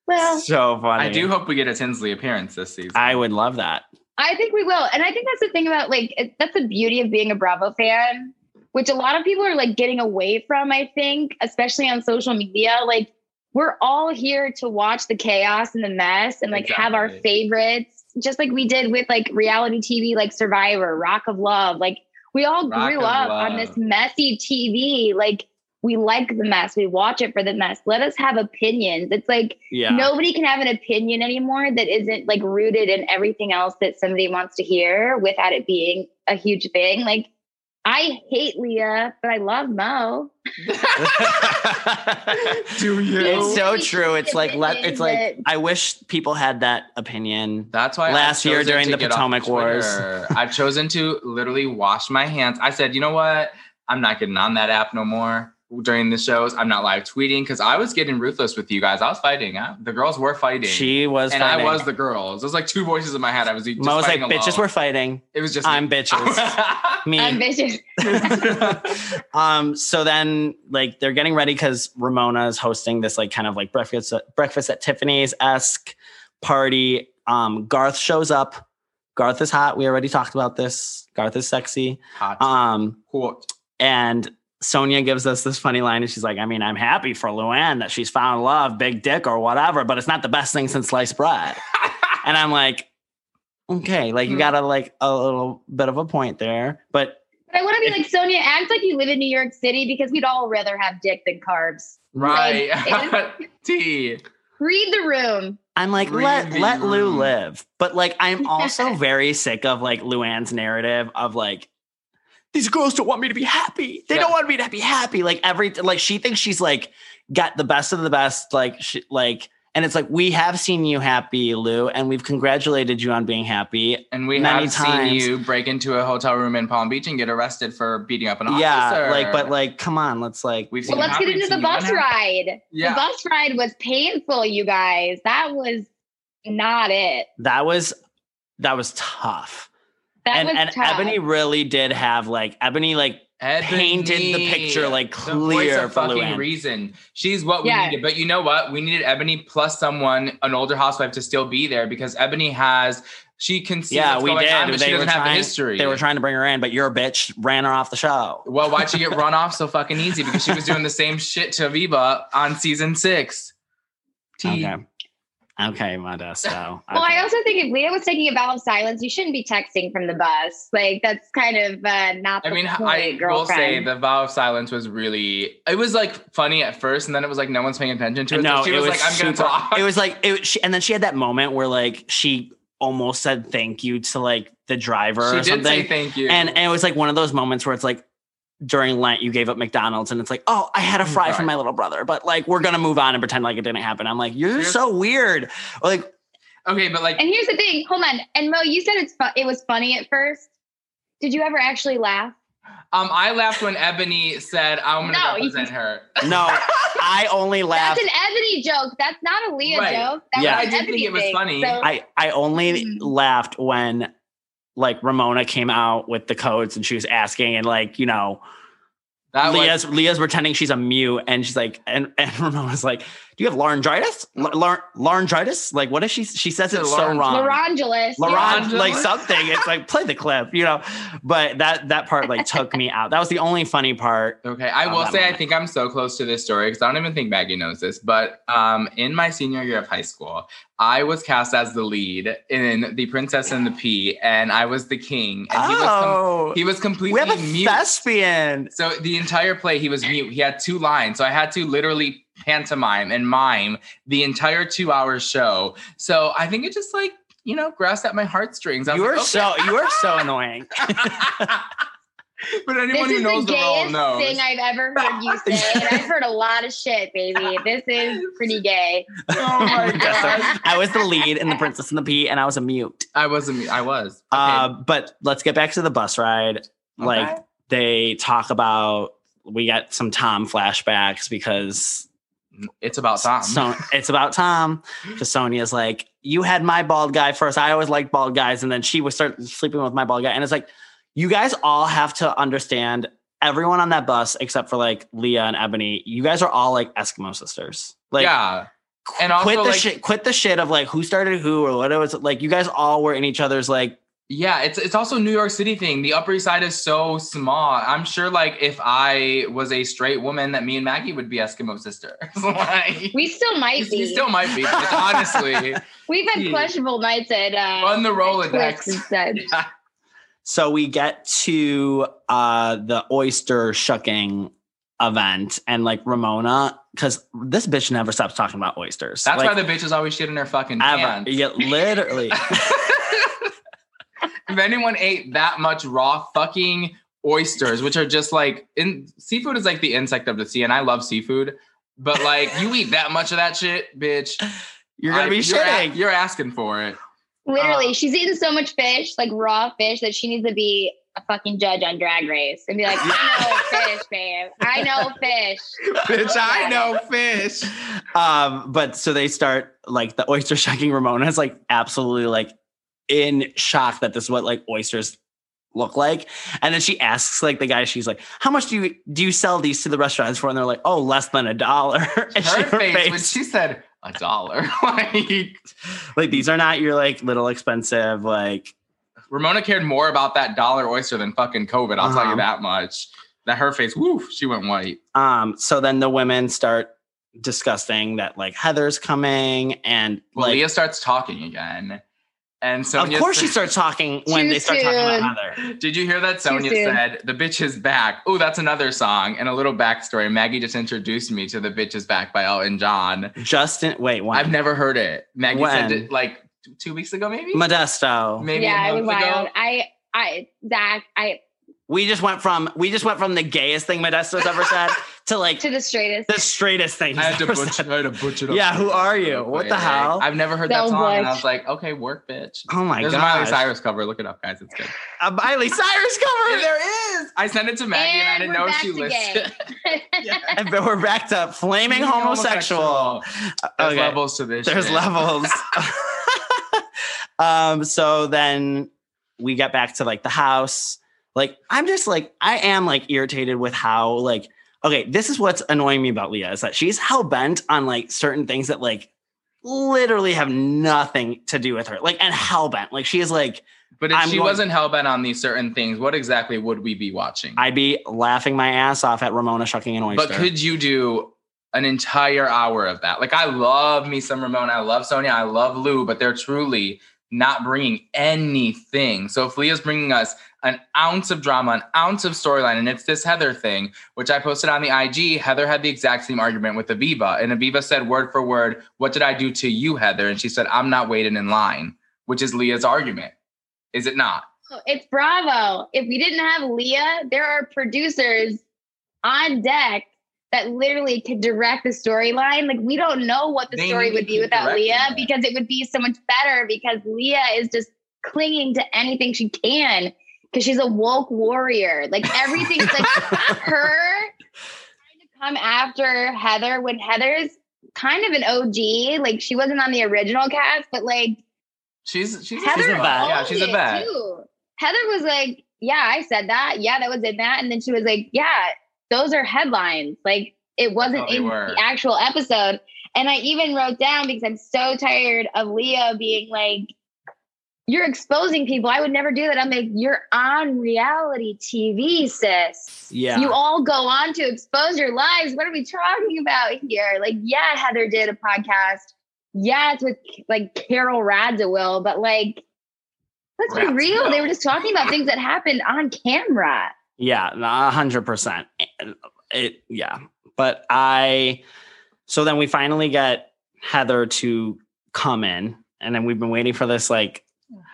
well, so funny. I do hope we get a Tinsley appearance this season. I would love that. I think we will. And I think that's the thing about like, it, that's the beauty of being a Bravo fan, which a lot of people are like getting away from, I think, especially on social media. Like, we're all here to watch the chaos and the mess and like have our favorites, just like we did with like reality TV, like Survivor, Rock of Love. Like, we all Rock grew of up on this messy TV. Like, we like the mess. We watch it for the mess. Let us have opinions. It's like, Yeah. nobody can have an opinion anymore that isn't like rooted in everything else that somebody wants to hear without it being a huge thing. Like, I hate Leah, but I love Mo. Do you? It's so true. It's like let can it's like. I wish people had that opinion. That's why Last year during the Potomac Wars. I've chosen to literally wash my hands. I said, you know what? I'm not getting on that app no more during the shows. I'm not live tweeting because I was getting ruthless with you guys. I was fighting. I- the girls were fighting. She was and fighting. I was the girls. It was like two voices in my head. I was just Mo was like, fighting bitches were fighting. It was just I'm me. bitches. Me. I'm bitches. um so then like they're getting ready because ramona is hosting this like kind of like breakfast breakfast at tiffany's esque party um garth shows up garth is hot we already talked about this garth is sexy Hot. um Cool. and sonja gives us this funny line and she's like i mean i'm happy for luann that she's found love big dick or whatever but it's not the best thing since sliced bread and i'm like okay like you Mhm. got a like a little bit of a point there but But I want to be like Sonja. Act like you live in New York City because we'd all rather have dick than carbs. Right. Like, T. Read the room. I'm like, let Breathing let Lou live. But like I'm also very sick of like Luann's narrative of like these girls don't want me to be happy. They Yeah. don't want me to be happy. Like every like she thinks she's like got the best of the best. Like she like and it's like we have seen you happy, Lou, and we've congratulated you on being happy. And we Many have times. seen you break into a hotel room in Palm Beach and get arrested for beating up an officer. Yeah, like but like come on, let's like We've seen Well, let's get into the bus ride. Yeah. The bus ride was painful, you guys. That was not it. that was that was tough. That and was and tough. Ebony really did have like Ebony like painted the picture, like, the voice clear of for fucking Luann. reason. She's what we Yeah. needed. But you know what? We needed Ebony plus someone, an older housewife, to still be there because Ebony has She can see Yeah, what's we going did. on, but they she were doesn't have trying, the history. They were trying to bring her in, but your bitch ran her off the show. Well, why'd she get run off so fucking easy? Because she was doing the same shit to Viva on season six. T. Okay. Okay, Modesto. Well, I also think if Leah was taking a vow of silence, you shouldn't be texting from the bus. Like that's kind of uh, not. The I mean, point, I will say girlfriend. the vow of silence was really. It was like funny at first, and then it was like no one's paying attention to it. no, so she it was, was like, "I'm gonna talk." It was like it. She, and then she had that moment where like she almost said thank you to like the driver she or did something. say thank you, and and it was like one of those moments where it's like during Lent you gave up McDonald's and it's like oh I had a fry from Right. my little brother but like we're gonna move on and pretend like it didn't happen. I'm like you're so weird. Like okay, but like And here's the thing. Hold on. And Mo, you said it's fu- it was funny at first. Did you ever actually laugh? um, I laughed when Ebony said, "I'm gonna No, you- represent her." no, I only laughed. That's an Ebony joke. That's not a Leah Right. joke. That Yeah. was I an did Ebony think it was thing. funny. So- I I only Mhm. laughed when like Ramona came out with the codes and she was asking and like you know That Leah's was Leah's pretending she's a mute, and she's like, and and Ramona's like, "Do you have laryngitis? L- lar- laryngitis? Like, what is she? She says it so wrong. Laurangulus. Laurent, Yeah. like something. It's like play the clip, you know. But that that part like took me out. That was the only funny part. Okay, I will that say I think I'm so close to this story because I don't even think Maggie knows this. But um, in my senior year of high school, I was cast as the lead in The Princess and the Pea, and I was the king. And he was com- oh, he was completely we have a mute. thespian. So the entire play, he was mute. He had two lines, so I had to literally pantomime and mime the entire two-hour show. So I think it just like you know grasped at my heartstrings. I was You are like, so you are so annoying. but anyone This who knows is the the role gayest knows. thing I've ever heard you say, and I've heard a lot of shit, baby. This is pretty gay. oh my god! I was the lead in the Princess and the Pea, and I was a mute. I wasn't. I was. Okay. Uh, but let's get back to the bus ride. Like Okay. they talk about, we got some Tom flashbacks because it's about Tom. So it's about Tom because Sonja's like, you had my bald guy first. I always liked bald guys, and then she would start sleeping with my bald guy, and it's like, you guys all have to understand. Everyone on that bus, except for like Leah and Ebony, you guys are all like Eskimo sisters. Like, yeah. And also, quit the like, shit. Quit the shit of like who started who or what it was. Like, you guys all were in each other's like yeah, it's it's also New York City thing. The Upper East Side is so small. I'm sure, like, if I was a straight woman, that me and Maggie would be Eskimo sisters. like, We still might be. We still might be. Like, honestly, We've had questionable nights at uh, Run the at Rolodex. Instead. Yeah. So we get to uh the oyster shucking event and like Ramona, because this bitch never stops talking about oysters. That's like, why the bitch is always shit in her fucking ever. pants. Yeah, literally. If anyone ate that much raw fucking oysters, which are just like in seafood is like the insect of the sea, and I love seafood. But like you eat that much of that shit, bitch. You're gonna I- be you're a- shitting. you're asking for it. Literally, Uh, she's eaten so much fish, like raw fish, that she needs to be a fucking judge on Drag Race and be like, I know fish, babe. I know fish. Bitch, I know fish. um, but so they start like the oyster shucking Ramona is like absolutely like in shock that this is what like oysters look like. And then she asks like the guy, she's like, How much do you do you sell these to the restaurants for? And they're like, Oh, less than a dollar. And she- Her face when she said a dollar. like like these are not your like little expensive like Ramona cared more about that dollar oyster than fucking COVID. I'll tell Uh-huh. you that much. That her face, woof, she went white. um so then the women start discussing that like Heather's coming and Well, like Leah starts talking again. And so of course she starts talking when they start talking soon. about Heather. Did you hear that Sonja soon. said the bitch is back? Oh, that's another song. And a little backstory. Maggie just introduced me to the bitch is back by Elton John. Justin wait one I've never heard it. Maggie When? said it like two weeks ago, maybe. Modesto. maybe yeah, it was wild. ago. I, I, Zach, I We just went from we just went from the gayest thing Modesto's ever said to like to the straightest. the straightest thing. I had to butcher. said. I had to butcher. it Yeah, who are you? real What the hell? I've never heard So that song, and I was like, okay, work, bitch. Oh my god, There's a Miley! Cyrus cover. Look it up, guys. It's good. A Miley Cyrus cover. there is. I sent it to Maggie, and, I didn't know back she to listened. And we're back to flaming Being homosexual. There's Okay. levels to this. There's shit. levels. um. So then we get back to like the house. Like I'm just like I am like irritated with how like okay this is what's annoying me about Leah is that she's hell bent on like certain things that like literally have nothing to do with her. Like and hell bent. Like she is like But if I'm she going- wasn't hell bent on these certain things, what exactly would we be watching? I'd be laughing my ass off at Ramona shucking an oyster. But could you do an entire hour of that? Like, I love me some Ramona. I love Sonja. I love Lou, but they're truly not bringing anything. So if Leah's bringing us an ounce of drama, an ounce of storyline, and it's this Heather thing, which I posted on the IG, Heather had the exact same argument with Aviva. And Aviva said word for word, What did I do to you, Heather? And she said, I'm not waiting in line, which is Leah's argument. Is it not? It's Bravo. If we didn't have Leah, there are producers on deck that literally could direct the storyline. Like we don't know what the They story would be without Leah it. because it would be so much better because Leah is just clinging to anything she can because she's a woke warrior. Like everything's like her trying to come after Heather when Heather's kind of an OG. Like she wasn't on the original cast, but like She's she's, Heather she's a vet. Yeah, she's a vet. too. Heather was like, "Yeah, I said that. Yeah, that was in that." And then she was like, "Yeah, those are headlines. Like it wasn't in were. the actual episode." And I even wrote down because I'm so tired of Leah being like, "You're exposing people. I would never do that." I'm like, "You're on reality TV, sis. Yeah. You all go on to expose your lives. What are we talking about here? Like, yeah, Heather did a podcast. Yeah, it's with like Carol Radziwill, but like, let's be real. They were just talking about things that happened on camera. Yeah, a hundred percent. Eh, it yeah. But I so then we finally get Heather to come in, and then we've been waiting for this like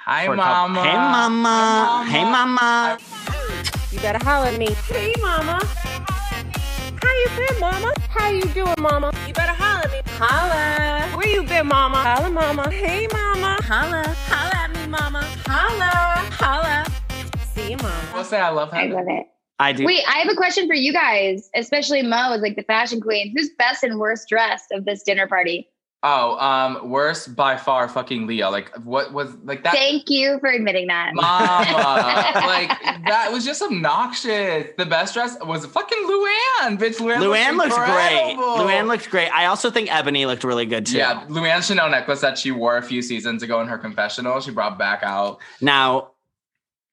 Hi, for a couple- mama. Hey mama. Hey mama. You better holler at me. Hey, mama. How you been, mama? How you doing, mama? You better holler at me. Holla. Where you been, mama? Holla, mama. Hey, mama. Holla. Holla at me, mama. Holla. Holla. See you. I'll say I love I love it. I do. Wait, I have a question for you guys, especially Mo is like the fashion queen. Who's best and worst dressed of this dinner party? Oh, um, worst by far, fucking Leah. Like, what was like that? Thank you for admitting that. Mama, like that was just obnoxious. The best dress was fucking Luann, bitch. Luann, Luann looks great. incredible. Luann looked great. I also think Ebony looked really good too. Yeah, Luann Chanel necklace that she wore a few seasons ago in her confessional. She brought back out. Now, H-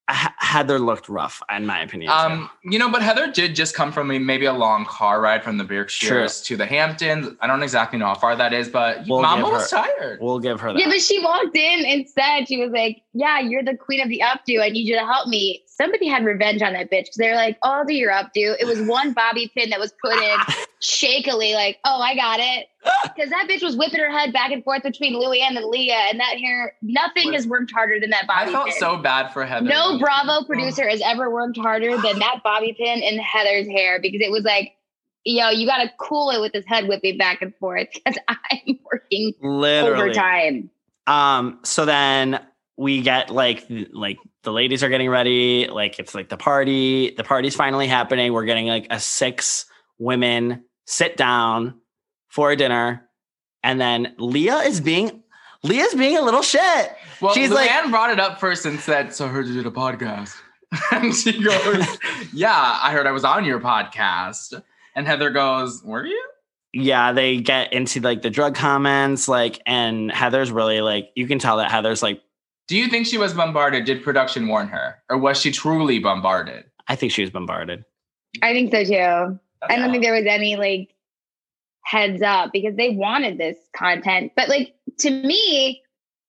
Heather looked rough, in my opinion. Um, you know, but Heather did just come from maybe a long car ride from the Berkshires to the Hamptons. I don't exactly know how far that is, but We'll Mama give was tired. We'll give her that. Yeah, but she walked in and said, she was like, Yeah, you're the queen of the updo. I need you to help me. Somebody had revenge on that bitch because they're like, Oh, I'll do your updo. It was one bobby pin that was put in shakily, like, Oh, I got it. Because that bitch was whipping her head back and forth between Luann and Leah, and that hair, nothing has worked harder than that bobby I bobby felt pin. so bad for Heather. no Bravo producer has ever worked harder than that bobby pin in Heather's hair because it was like, yo, you got to cool it with this head whipping back and forth because I'm working Literally. overtime. Um, so then we get like like the ladies are getting ready, like it's like the party, the party's finally happening. We're getting like a six women sit down for a dinner, and then Leah is being Leah's being a little shit. Well, She's Luann like- brought it up first and said, "So I heard you did a podcast." and she goes, "Yeah, I heard I was on your podcast." And Heather goes, "Were you?" Yeah, they get into like the drug comments, like, and Heather's really like you can tell that Heather's like Do you think she was bombarded? Did production warn her, or was she truly bombarded? I think she was bombarded. I think so too. Oh, I don't think there was any like heads up because they wanted this content. But like to me,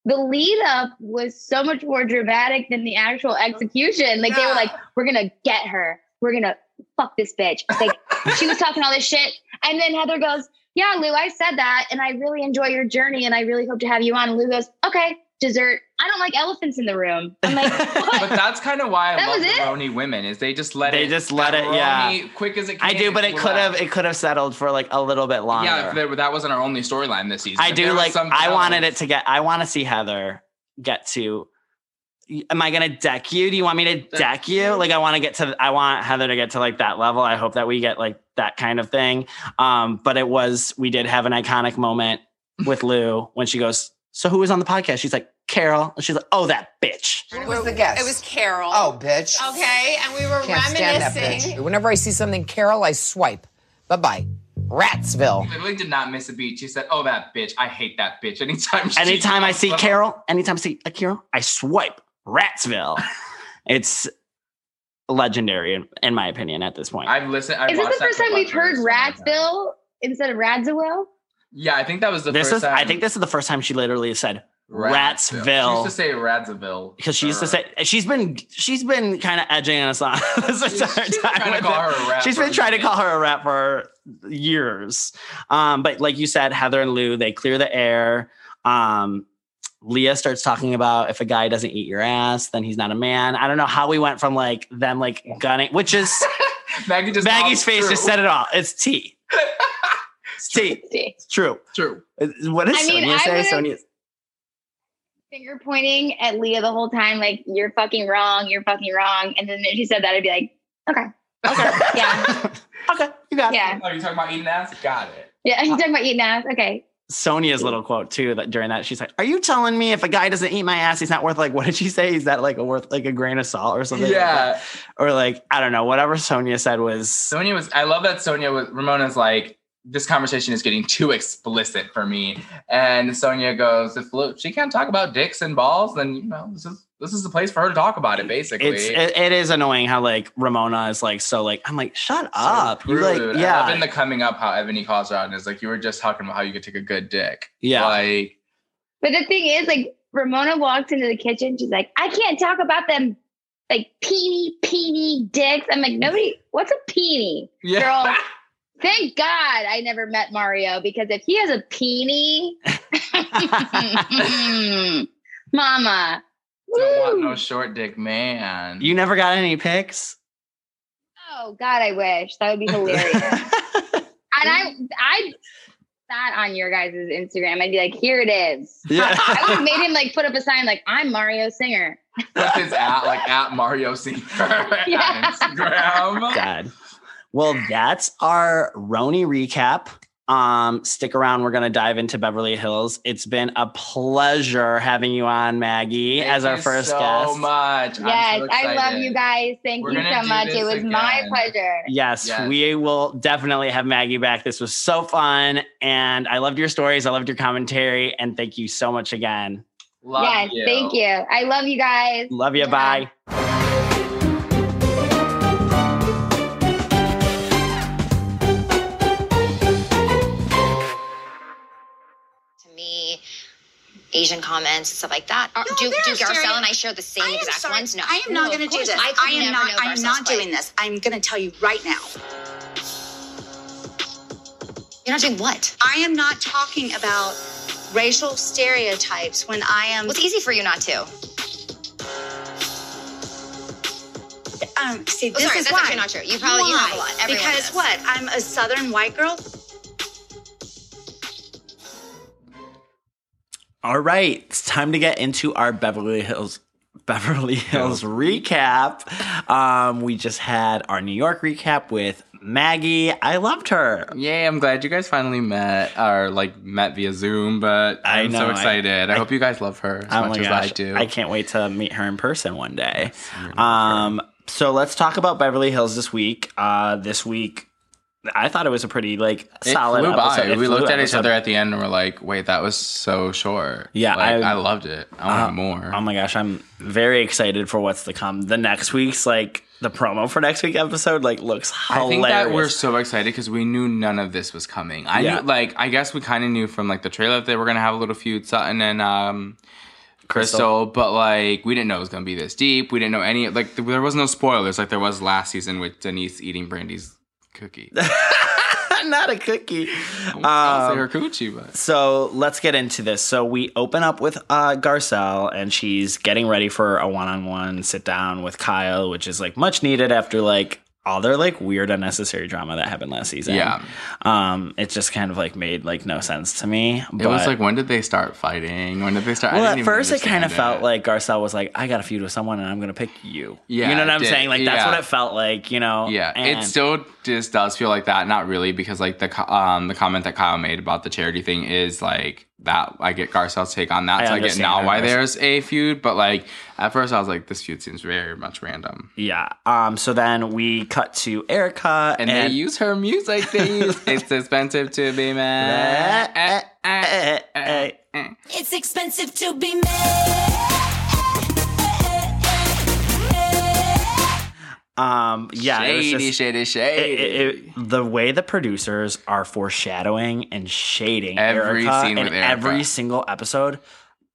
the lead up was so much more dramatic than the actual oh, execution. Like they were like, we're gonna get her. We're gonna fuck this bitch. Like she was talking all this shit. And then Heather goes, Yeah, Lou, I said that, and I really enjoy your journey, and I really hope to have you on. And Lou goes, Okay, dessert. I don't like elephants in the room. I'm like, But that's kind of why I That love was the it? RHONY women is they just let it. They it. just let it, yeah. Quick as it. Can, I do, but it could have it could have settled for like a little bit longer. Yeah, if there, that wasn't our only storyline this season. I If do like something I wanted it to get I want to see Heather get to Am I gonna deck you? Do you want me to deck you? Like I want to get to I want Heather to get to like that level. I hope that we get like that kind of thing. Um, but it was we did have an iconic moment with Lou when she goes, So who was on the podcast? She's like, Carol. And she's like, Oh, that bitch. Who was the guest? It was Carol. Oh, bitch. Okay, and we were Can't stand that reminiscing. bitch. Whenever I see something Carol, I swipe. Bye bye. Ratsville. Literally did not miss a beat. She said, "Oh, that bitch! I hate that bitch." Anytime, she Anytime I see Carol, anytime I see a Carol, I swipe Ratsville. it's legendary in, in my opinion at this point. I've listened. I've Is this watched the first time we've heard so many times. Ratsville instead of Radziville? Yeah, I think that was the this first is time. I think this is the first time she literally said Ratsville. She used to say Radziville because she used to say she's been she's been kind of edging us on this entire she's time. trying to call her a rat She's been trying to call her a rat for years. Um, but like you said, Heather and Lou, they clear the air. Um, Leah starts talking about if a guy doesn't eat your ass, then he's not a man. I don't know how we went from like them like gunning, which is Maggie just Maggie's face true. just said it all. It's T. It's It's true. True. What is does I mean, Sonja I say? Sonja. Finger pointing at Leah the whole time, like, you're fucking wrong, you're fucking wrong. And then if she said that, I'd be like, okay. Okay. Yeah. okay. You got it. Yeah. Oh, you talking about eating ass? Got it. Yeah. You talking about eating ass? Okay. Sonja's little quote too that during that she's like, "Are you telling me if a guy doesn't eat my ass, he's not worth like what did she say? Is that like a worth like a grain of salt or something? Yeah. that? or like I don't know. Whatever Sonja said was Sonja was. I love that Sonja was. Ramona's like, this conversation is getting too explicit for me. And Sonja goes, if Lou- she can't talk about dicks and balls, then you know this is this is the place for her to talk about it. Basically, it's it, it is annoying how like Ramona is like so like I'm like shut up. You Rude. like I love yeah in the coming up how Ebony calls her out and is like, you were just talking about how you could take a good dick. yeah. Like, But the thing is, like, Ramona walks into the kitchen. She's like, I can't talk about them, like, peeny, peeny dicks. I'm like, nobody, what's a peeny? yeah. Girl, thank God I never met Mario because if he has a peeny, mama. Don't want no short dick man. you never got any pics. Oh God, I wish that would be hilarious. and I, I sat on your guys' Instagram. I'd be like, here it is. yeah. I would have made him like put up a sign like, I'm Mario Singer. That's his at? Like at Mario Singer Yeah. on Instagram. God. Well, that's our RHONY recap. Um, stick around. We're gonna dive into Beverly Hills. It's been a pleasure having you on, Maggie, Thank as our you first so guest. much. I'm Yes, so I love you guys. Thank We're you so much. It was my pleasure. Yes, Yes. we will definitely have Maggie back. This was so fun, and I loved your stories. I loved your commentary, and thank you so much again. Love yes, you. thank you. I love you guys. Love you. Yeah. Bye. Asian comments and stuff like that. No, do do Garcelle and I share the same I exact sorry. ones? No, I am not of going to do this. I, I, am not. I am not play. doing this. I'm going to tell you right now. You're not doing what? I am not talking about racial stereotypes when I am. Well, it's easy for you not to. Um, see, Oh, this sorry, is that's why. actually not true. You probably- you have a lot. Everyone because does. what? I'm a Southern white girl. All right, it's time to get into our Beverly Hills Beverly Hills recap. Um, we just had our New York recap with Maggie. I loved her. Yay, I'm glad you guys finally met or like met via Zoom, but I'm know, so excited. I, I- hope you guys love her as Oh much as gosh, I do. I can't wait to meet her in person one day. Um, so let's talk about Beverly Hills this week. Uh, this week, I thought it was a pretty like it solid flew by. episode. It we flew looked at each other at the end and we're like, wait, that was so short. Yeah, Like, I- I, loved it. I want Uh, more. Oh my gosh, I'm very excited for what's to come. The next week's like the promo for next week episode like looks hilarious. I think that we're so excited because we knew none of this was coming. I Yeah. knew, like, I guess we kind of knew from like the trailer that they were gonna have a little feud, Sutton and um, Crystal, Crystal. but like we didn't know it was gonna be this deep. We didn't know any like there was no spoilers like there was last season with Denise eating Brandi's cookie. not a cookie. Um, her coochie, but So let's get into this. So we open up with uh, Garcelle, and she's getting ready for a one-on-one sit down with Kyle, which is like much needed after like all their like weird unnecessary drama that happened last season. Yeah. um, it just kind of like made like no sense to me. it was like when did they start fighting? When did they start? I well, at first it kind of felt like Garcelle was like, "I got a feud with someone, and I'm gonna pick you." Yeah, you know what I'm did. saying? Like that's Yeah. what it felt like. You know? Yeah, And- it still just does feel like that. Not really, because like the um the comment that Kyle made about the charity thing is like that I get Garcelle's take on that. I so I get now why there's a feud, but like at first I was like, this feud seems very much random. Yeah. Um. So then we cut to Erika, And, they use her music. They use it's expensive to be mad. Eh, eh, eh. It's expensive to be mad. Um, yeah, Shady, just- shady, shady. it- it- it- the way the producers are foreshadowing and shading Every Erika scene in with Erika. every single episode,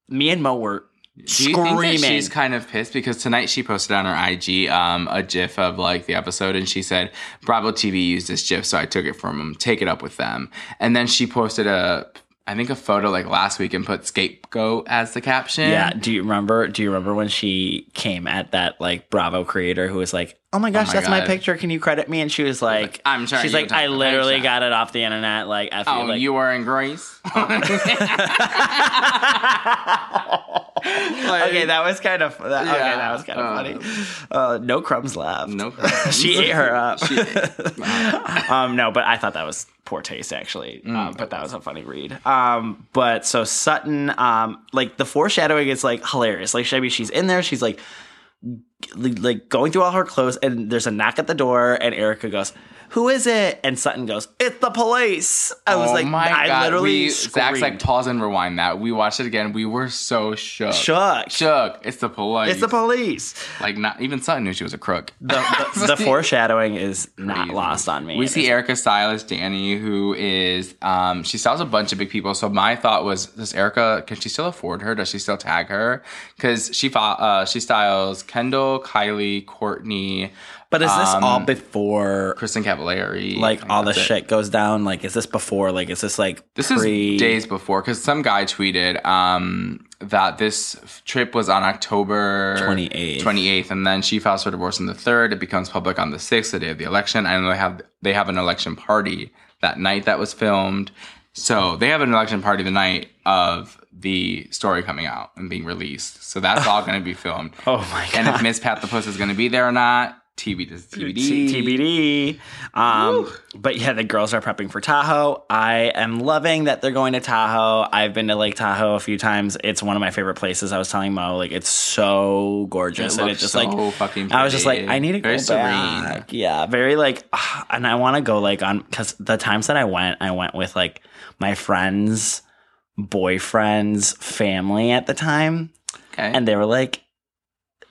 me and Mo were Do you think screaming. that she's kind of pissed because tonight she posted on her IG um, a GIF of like the episode, and she said Bravo TV used this GIF, so I took it from them. Take it up with them. And then she posted a, I think a photo like last week and put scapegoat as the caption. yeah, do you remember? Do you remember when she came at that like Bravo creator who was like, "Oh my gosh, my that's my picture. Can you credit me?" And she was like, "I'm trying She's like, "I literally picture." got it off the internet. Like, F Oh, you, like, you were in Grace. okay, that was kind of that, okay. That was kind of uh, funny. Uh, no crumbs left. No, crumbs. she ate her up. um, no, but I thought that was poor taste actually. Mm, um, but that was a funny read. Um, but so Sutton, um, like the foreshadowing is like hilarious. Like Shelby, she's in there. She's like, like going through all her clothes, and there's a knock at the door, and Erika goes. Who is it? And Sutton goes, "It's the police." I was oh like, my I God. literally we, Zach's like pause and rewind that. We watched it again. We were so shook. Shook. Shook. It's the police. It's the police. Like not even Sutton knew she was a crook. The, the, the foreshadowing is not lost on me. We see Erika's stylist, Danny, who is um she styles a bunch of big people. So my thought was, does Erika can she still afford her? Does she still tag her? Because she uh she styles Kendall, Kylie, Kourtney. But is this um, all before Kristen Cavallari? like all the it. shit goes down? Like, is this before? Like, is this like This pre- is days before because some guy tweeted um, that this trip was on October 28th. 28th, and then she files for divorce on the third. It becomes public on the sixth, the day of the election. I know they have they have an election party that night that was filmed. So they have an election party the night of the story coming out and being released. So that's all going to be filmed. Oh my god! And if Miss Pat the Puss is going to be there or not, does TBD. TBD. Um, but yeah, the girls are prepping for Tahoe. I am loving that they're going to Tahoe. I've been to Lake Tahoe a few times. It's one of my favorite places. I was telling Mo, like, it's so gorgeous, It and it's just so like fucking I was just like. I need to Very go serene. back. Yeah, very like, and I want to go like on because the times that I went, I went with like my friends, boyfriend's family at the time, Okay. and they were like,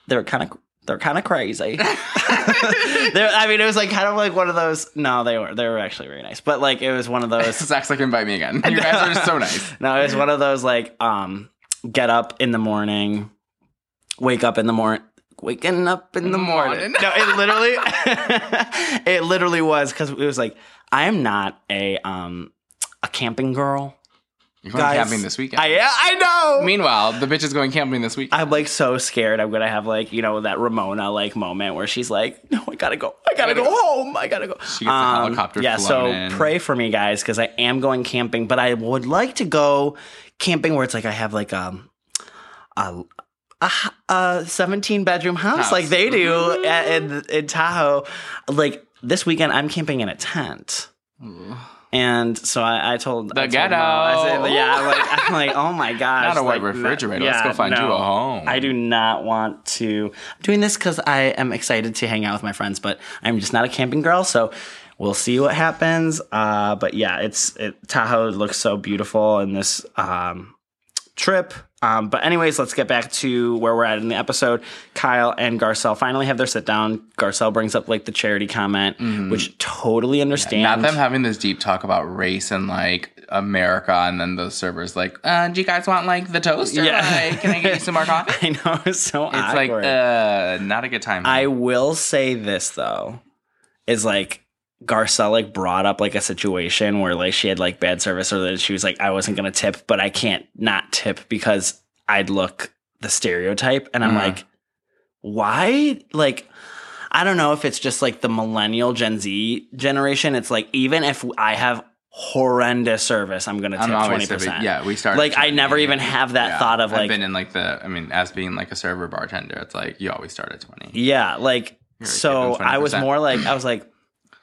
they were kind of. They're kind of crazy. I mean, it was like kind of like one of those. No, they were. They were actually very nice, but like it was one of those. Zach's like, invite me again. You guys are just so nice. No, it was one of those like um, get up in the morning, wake up in the morning, waking up in the morning. No, it literally, it literally was because it was like I am not a um a camping girl. You're going Guys, camping this weekend. I I know. Meanwhile, the bitch is going camping this week. I'm like so scared. I'm gonna have like you know that Ramona like moment where she's like, "No, I gotta go. I gotta go home. I gotta go." She gets the helicopter Yeah, so in. pray for me, guys, because I am going camping. But I would like to go camping where it's like I have like um a a, a 17 bedroom house, House. like they do at, in in Tahoe. Like this weekend, I'm camping in a tent. And so I, I told The I told ghetto. Mo, I said, yeah, I'm like, I'm like, oh my gosh, Not a like, white refrigerator. Let's go find you a home. I do not want to. I'm doing this because I am excited to hang out with my friends, but I'm just not a camping girl. So we'll see what happens. Uh, but yeah, it's it, Tahoe looks so beautiful in this um, trip. Um, but anyways, let's get back to where we're at in the episode. Kyle and Garcelle finally have their sit down. Garcelle brings up like the charity comment, which totally understand. Mm-hmm. Not them having this deep talk about race and like America, and then the servers like, uh, "Do you guys want like the toaster? Yeah. Like, can I get you some more coffee?" I know it's so It's awkward. like, uh, not a good time. I will say this though, is like Garcelle like brought up like a situation where like she had like bad service or that she was like I wasn't gonna tip, but I can't not tip because I'd look the stereotype, and I'm Mhm. like, why? Like, I don't know if it's just like the millennial Gen Z generation. It's like even if I have horrendous service, I'm gonna tip twenty percent. Yeah, we start Like I never even have that Yeah. thought of I've like been in like the. I mean, as being like a server bartender, it's like you always start at twenty. Yeah, like so I was more like I was like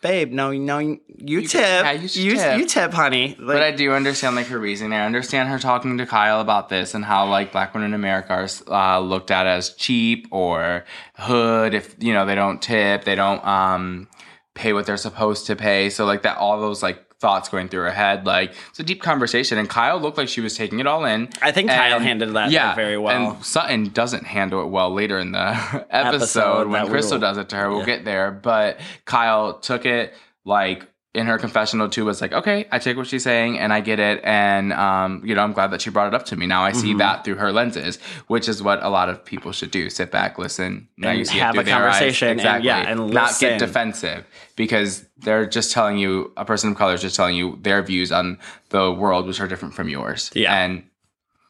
babe, no, no, you, tip, yeah, you you, tip. you tip, honey. Like, but I do understand like her reasoning. I understand her talking to Kyle about this and how like black women in America are uh, looked at as cheap or hood if you know they don't tip, they don't um pay what they're supposed to pay. So like that, all those like thoughts going through her head. Like it's a deep conversation, and Kyle looked like she was taking it all in. I think Kyle handled that very well. And Sutton doesn't handle it well later in the episode, Episode when Crystal will- does it to her. We'll yeah. get there, but Kyle took it like in her confessional too was like, okay, I take what she's saying and I get it, and um, you know, I'm glad that she brought it up to me. Now I see Mhm. that through her lenses, which is what a lot of people should do: sit back, listen, now And you see have it a through their eyes. conversation and- yeah, and not listen. get defensive because they're just telling you a person of color is just telling you their views on the world, which are different from yours. Yeah. and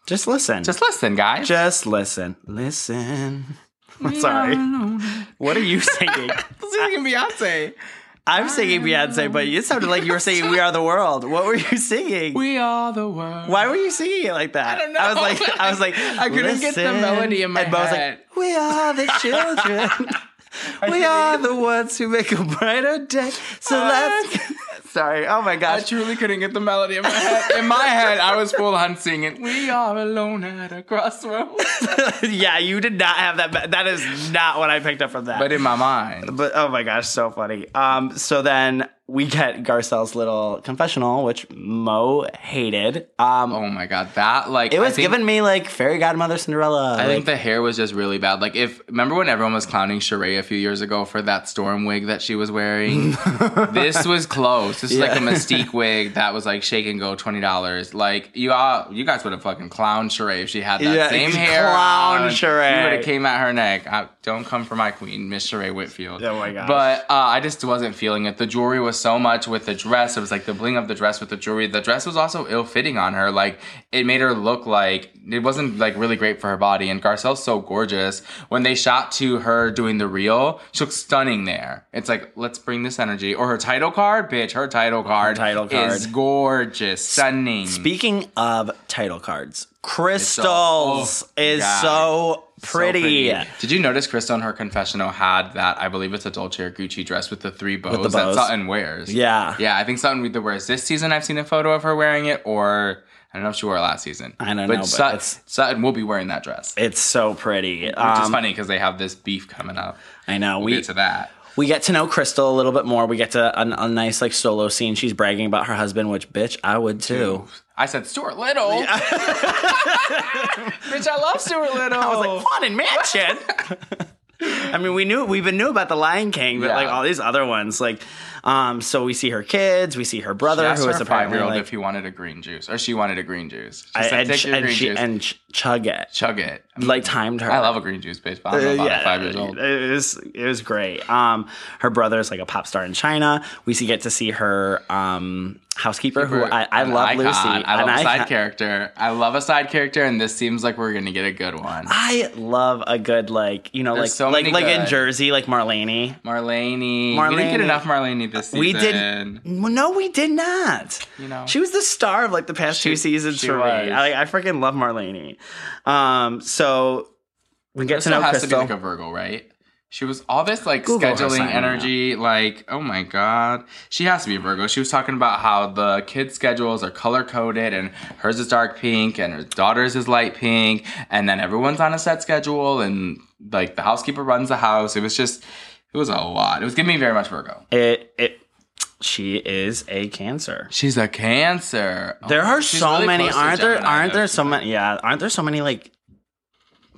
just listen. just listen, guys. Just listen. Listen. Sorry. What are you singing? singing Beyonce. I'm singing Beyonce, but it sounded like you were singing "We Are the World." What were you singing? We are the world. Why were you singing it like that? I don't know. I was like, I was like, I couldn't get the melody in my and head. like, "We are the children. we are the ones who make a brighter day." So let's. Sorry. Oh my gosh. I truly couldn't get the melody in my head. In my head, I was full on singing, We are alone at a crossroads. yeah, you did not have that. That is not what I picked up from that. But in my mind, But oh my gosh, so funny. Um, so then we get Garcelle's little confessional, which Mo hated. Um, oh my god, that like it was think- giving me like fairy godmother Cinderella. I like, think the hair was just really bad. Like if remember when everyone was clowning Sheree a few years ago for that storm wig that she was wearing? this was close. This is like a mystique wig that was like shake and go twenty dollars. Like you all you guys would have fucking clowned Sheree if she had that Yeah, same hair. clown on. Sheree. You would have came at her neck. I, don't come for my queen, Miss Sheree Whitfield. Oh my gosh. But uh, I just wasn't feeling it. The jewelry was so much with the dress. It was like the bling of the dress with the jewelry. The dress was also ill fitting on her. Like it made her look like it wasn't like really great for her body. And Garcelle's so gorgeous. When they shot to her doing the reel, she looks stunning there. It's like let's bring this energy. Or her title card, bitch. Her title card, title card. is gorgeous, stunning. Speaking of title cards, crystals oh, is God. so So pretty. Did you notice Crystal in her confessional had that? I believe it's a Dolce or Gucci dress with the three bows, the bows. that Sutton wears. Yeah. yeah. I think Sutton either wears this season. I've seen a photo of her wearing it, or I don't know if she wore it last season. I don't but know, but Sut- Sutton will be wearing that dress, It's so pretty. is Um, funny because they have this beef coming up. I know. We'll we get to that. We get to know Crystal a little bit more. We get to a, a nice like solo scene. She's bragging about her husband, which bitch, I would too. I said Stuart Little. Bitch, I love Stuart Little. I was like, Haunted Mansion. I mean, we knew we even knew about the Lion King, but Yeah. like all these other ones, like, um, so we see her kids, we see her brother, She asked who her is five-year-old like, if he wanted a green juice, or she wanted a green juice. She I- said, and, "Take ch- your and green she juice, and ch- chug it, chug it." like timed her. I love a green juice, I don't Uh, about yeah. Five years old. It was it was great. Um, her brother is like a pop star in China. We see get to see her um housekeeper, who I, I love icon. Lucy. I love a side character. I love a side character, and this seems like we're gonna get a good one. I love a good like you know There's like so like like in. Jersey like Marlene. Marlene. We didn't Marlene. get enough Marlene this season. We did no, we did not. You know. she was the star of like the past two seasons she for was. me. I, I freaking love Marlene. Um, so we get Crystal to know has Crystal. to be like a Virgo, right? She was all this like Google scheduling energy, like oh my god, she has to be Virgo. She was talking about how the kids' schedules are color coded, and hers is dark pink, and her daughter's is light pink, and then everyone's on a set schedule, and like the housekeeper runs the house. It was just, it was a lot. It was giving me very much Virgo. it it she is a Cancer. She's a Cancer. There Oh, are so really many. Aren't there? Aren't there so many? Yeah, aren't there so many like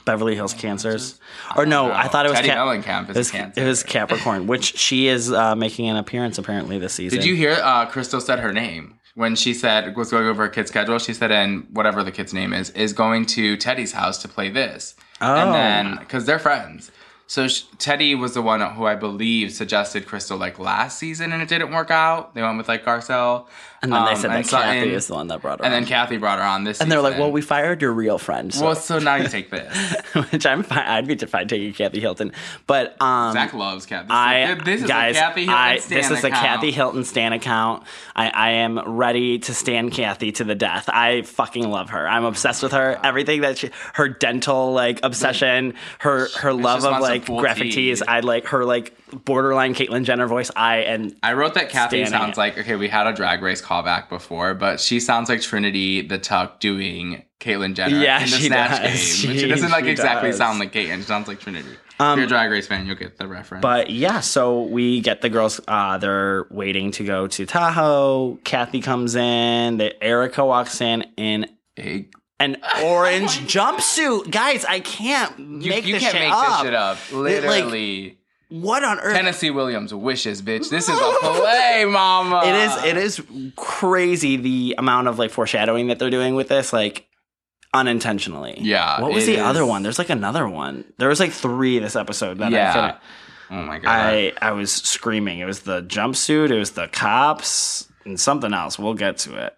Beverly Hills Cancers? Or no, know. I thought it was Teddy Cap- Mellencamp is it was, Cancer. It was Capricorn, which she is uh, making an appearance apparently this season. Did you hear uh, Crystal said her name? When she said was going over her kid's schedule, she said, and whatever the kid's name is, is going to Teddy's house to play this. Oh. And then, because they're friends. So sh- Teddy was the one who I believe suggested Crystal like last season and it didn't work out. They went with like Garcelle. And then they Um, said and that. Kathy is the one that brought her. And on. then Kathy brought her on this and they're like, "Well, we fired your real friend." So. Well, so now you take this. which I'm fine. I'd be fine taking Kathy Hilton, but um, Zach loves Kathy. This is this is guys, a Kathy Hilton I, stan this is a. Kathy Hilton stan account. I, I am ready to stand Kathy to the death. I fucking love her. I'm obsessed with her. Everything that she, her dental like obsession, her her love of like Full graphic tees. tees. I like her like borderline Caitlyn Jenner voice. I and I wrote that Kathy sounds like okay. We had a drag race callback before, but she sounds like Trinity the Tuck doing Caitlyn Jenner Yeah, in the she Snatch does. game. She She- doesn't like she exactly does. sound like Caitlyn. She sounds like Trinity. Um, if you're a drag race fan, you'll get the reference. But yeah, so we get the girls. Uh, they're waiting to go to Tahoe. Kathy comes in. The Erika walks in in a an orange jumpsuit. Guys, I can't you, make you this can't shit make up. this shit up. It, like, Literally. What on earth? Tennessee Williams wishes, bitch. This is a play, mama. It is. It is crazy the amount of like foreshadowing that they're doing with this, like unintentionally. Yeah, What was the other one? There's like another one. There was like three this episode that I Yeah. couldn't. Oh my god. I I was screaming. It was the jumpsuit. It was the cops and something else. We'll get to it.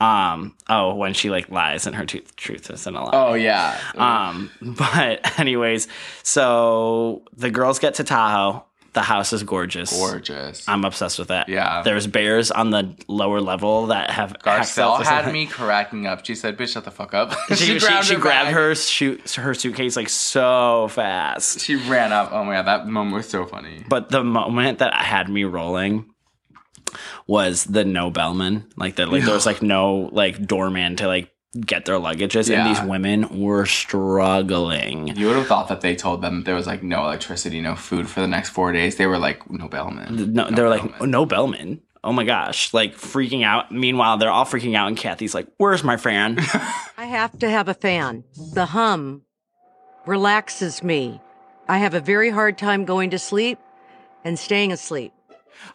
Um. Oh, when she like lies and her tu- truth isn't a lie. oh yeah. Um. But anyways, so the girls get to Tahoe. The house is gorgeous. Gorgeous. I'm obsessed with it. Yeah. There's bears on the lower level that have Garcelle had me cracking up. She said, "Bitch, shut the fuck up." She, she, she, her grabbed her shoot her suitcase like so fast. She ran up. Oh my god, that moment was so funny. But the moment that had me rolling was the no bellman. Like that, like there was like no like doorman to like get their luggages, and these women were struggling. You would have thought that they told them there was like no electricity, no food for the next four days. They were like, no bellman. No, they're like no bellman. Oh my gosh, like freaking out. Meanwhile, they're all freaking out, and Kathy's like, "Where's my fan?" I have to have a fan. The hum relaxes me. I have a very hard time going to sleep and staying asleep.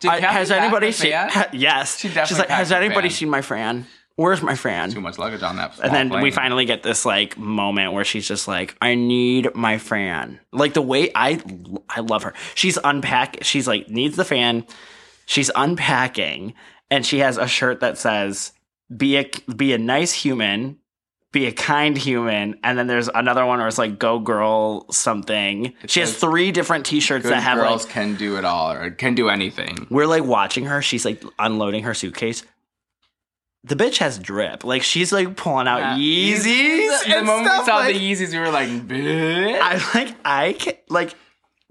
I- has anybody seen? fan? ha- yes, She she's like, has anybody fan. seen my fan? Where's my fan? Too much luggage on that. And then we finally get this like moment where she's just like, "I need my fan." Like the way I, I love her. She's unpack. She's like needs the fan. She's unpacking, and she has a shirt that says, "Be a be a nice human, be a kind human." And then there's another one where it's like, "Go girl something." she has three different T-shirts Good that have like girls like. can do it all or can do anything. We're like watching her. She's like unloading her suitcase. The bitch has drip. Like she's like pulling out Yeezys. The moment we saw like- the Yeezys, we were like, bitch. I like I can, like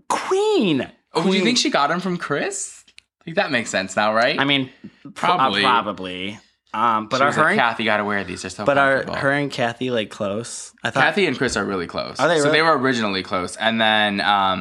Queen. Oh, do you think she got them from Chris? Like that makes sense now, right? I mean, uh, Probably. probably, probably. Um, but She are was her like, and, Kathy, gotta wear these. They're so but are her and Kathy like close? I thought Kathy and Chris are really close. Are they So they were originally close, and then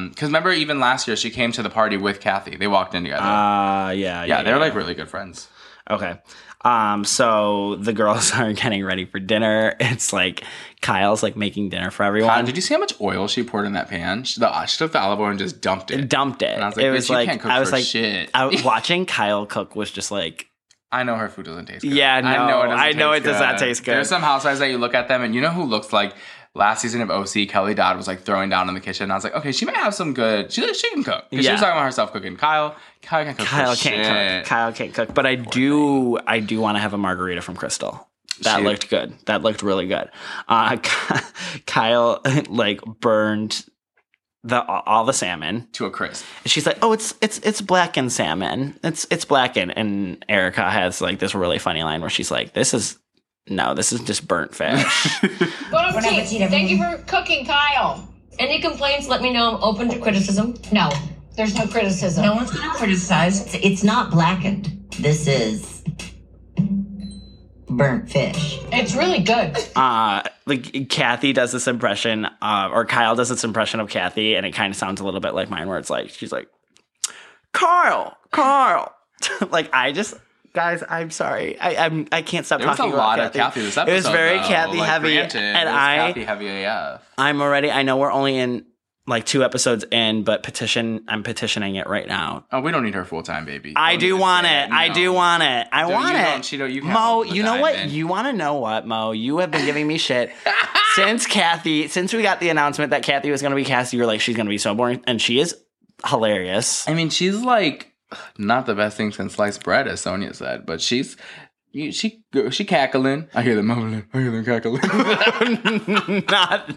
because remember, even last year she came to the party with Kathy. They walked in together. Uh, yeah, yeah, yeah, they're yeah. like really good friends. Okay. Um, so the girls are getting ready for dinner. It's like Kyle's like making dinner for everyone. God, did you see how much oil she poured in that pan? She, the, she took the olive oil and just dumped it. dumped it. And I was like, it "Bitch, was you like can't cook I was like shit. I watching Kyle cook was just like I know her food doesn't taste good. Yeah, no, I know taste it does not taste good. There's some housewives that you look at them and you know who looks like last season of OC, Kelly Dodd was like throwing down in the kitchen. I was like, okay, she might have some good. She she can cook. 'Cause She Yeah. was talking about herself cooking. Kyle, Kyle can't cook. Kyle can't shit. cook. Kyle can't cook. But I do I do want to have a margarita from Crystal. That She- looked good. That looked really good. Uh, Kyle like burned the all the salmon to a crisp. And she's like, "Oh, it's it's it's blackened salmon. It's it's blackened." And Erika has like this really funny line where she's like, "This is no, this is just burnt fish." Bon appetit. Thank you for cooking, Kyle. Any complaints, let me know. I'm open to criticism. No, there's no criticism. No one's gonna criticize. It's, it's not blackened. This is burnt fish. It's really good. uh, like Kathy does this impression, uh, or Kyle does this impression of Kathy, and it kind of sounds a little bit like mine, where it's like she's like, "Carl, Carl," like I just. Guys, I'm sorry. I I'm, I can't stop There was a talking lot about of Kathy this episode. It was very though. Kathy Like, heavy, granted, it and was I Kathy heavy AF. I'm already. I know we're only in like two episodes in, but petition. I'm petitioning it right now. Oh, we don't need her full time, baby. I do want it. I do want it. I Don't- want it. she don't- you Mo, you know what? You want to know what, Mo? You have been giving me shit since Kathy. Since we got the announcement that Kathy was going to be cast, you were like, she's going to be so boring, and she is hilarious. I mean, she's like not the best thing since sliced bread, as Sonja said, but she's you- she she cackling. I hear them mumbling. I hear them cackling. not,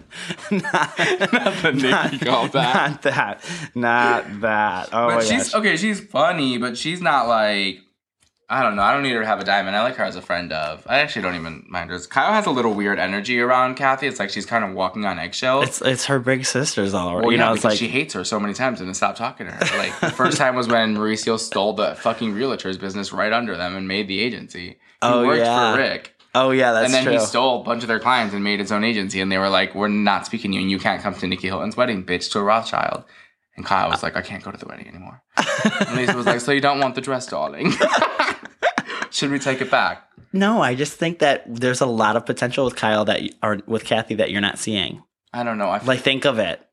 not, not the Nikki that. Not that. Not that. Oh but she's gosh. okay. She's funny, but she's not like I don't know. I don't need her to have a diamond. I like her as a friend of. I actually don't even mind her. Kyle has a little weird energy around Kathy. It's like she's kind of walking on eggshells. It's it's her big sisters all around. Well, you yeah, know, it's like she hates her so many times and then stopped talking to her. Like the first time was when Mauricio stole the fucking realtor's business right under them and made the agency. Oh. He Oh, worked yeah. for Rick. Oh yeah, that's and then true. he stole a bunch of their clients and made his own agency. And they were like, "We're not speaking to you, and you can't come to Nicky Hilton's wedding, bitch, to a Rothschild." And Kyle was like, "I can't go to the wedding anymore." and Lisa was like, "So you don't want the dress, darling? Should we take it back?" No, I just think that there's a lot of potential with Kyle that you, or with Kathy that you're not seeing. I don't know. I Like think of it.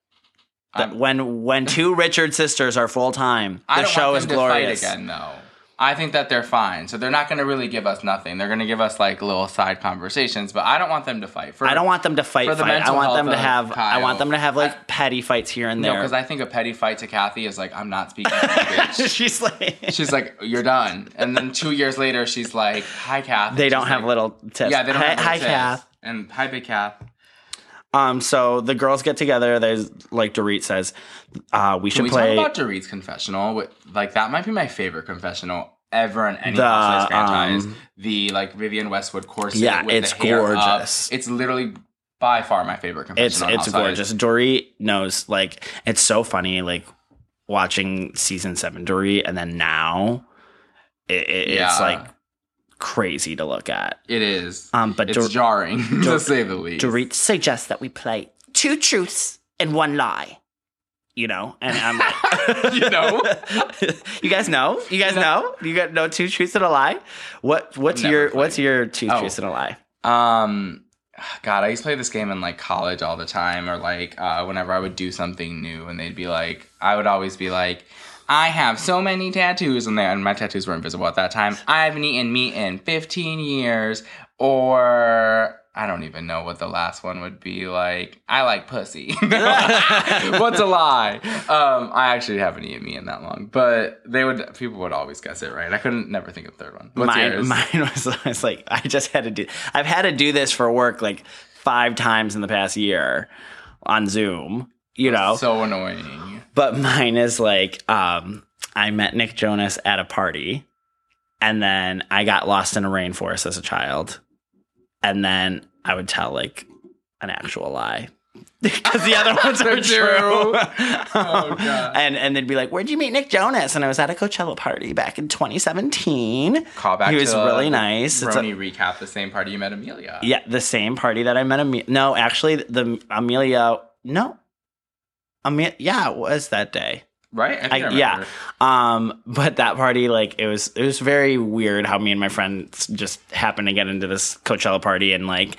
That when when two Richard sisters are full time, the show is glorious. Again, though. I think that they're fine. So they're not going to really give us nothing. They're going to give us like little side conversations, but I don't want them to fight. For, I don't want them to fight. for the fight. I want them to have. I want them to have like petty fights here and No, there. because I think a petty fight to Kathy is like, I'm not speaking to you, bitch. she's like, she's like, you're done. And then two years later, she's like, hi, Kath. they don't have like- little tips. Yeah, they don't hi, have hi. Kath. And hi, big Kath. Um, so the girls get together. There's like Dorit says, uh, we Can should we play. talk about Dorit's confessional? With- Like, that might be my favorite confessional ever in any The, Housewives franchise. um, the like Vivienne Westwood corset. Yeah, with it's the hair up. gorgeous. It's literally by far my favorite confessional. on it's gorgeous. Dorit knows like it's so funny like watching season seven Dorit and then now it, it- Yeah. it's like crazy to look at. It is. Um, but it's jarring to say the least. Dorit suggests that we play two truths and one lie. You know, and I'm like, you know, you guys know, you guys know, you got no two truths and a lie. What what's your played. what's your two Oh. truths and a lie? Um, God, I used to play this game in like college all the time, or like uh, whenever I would do something new, and they'd be like, I would always be like, I have so many tattoos, and, there, and my tattoos were invisible at that time. I haven't eaten meat in 15 years, or I don't even know what the last one would be. Like, I like pussy. What's a lie? Um, I actually haven't eaten meat in that long, but they would. People would always guess it right. I couldn't never think of the third one. What's mine, yours? mine was, was like I just had to do. I've had to do this for work like five times in the past year on Zoom. You know, so annoying. But mine is like um, I met Nick Jonas at a party, and then I got lost in a rainforest as a child, and then I would tell like an actual lie. Because the other ones are true, Oh, God. and and they'd be like, "Where'd you meet Nick Jonas?" And I was at a Coachella party back in 2017. Call back. He was really nice. It's a- Roni recap the same party you met Amelia. yeah, the same party that I met Amelia. No, actually, the Amelia. No, Amelia. Yeah, it was that day. Right? I I I, yeah. Um, but that party, like, it was it was very weird how me and my friends just happened to get into this Coachella party and like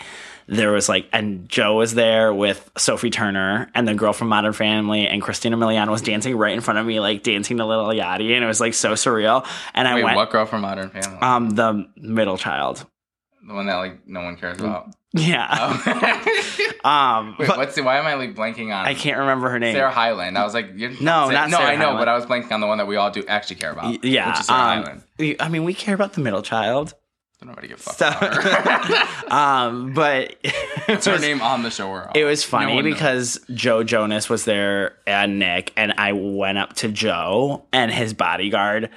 there was like and Joe was there with Sophie Turner and the girl from Modern Family and Christina Milian was dancing right in front of me, like dancing to Lil Yachty, and it was like so surreal. And I Wait, went what girl from Modern Family? um the middle child. The one that like no one cares about. Yeah. um Wait, what's the, why am I like blanking on? I can't remember her name. Sarah Hyland. I was like, you're No, saying- not no. Sarah I know, Hyland. but I was blanking on the one that we all do actually care about. Y- yeah. which is Sarah um, Hyland. I mean, we care about the middle child. Don't nobody give a fuck So, um, but What's her name on the show? It was No funny knows. because Joe Jonas was there and Nick, and I went up to Joe, and his bodyguard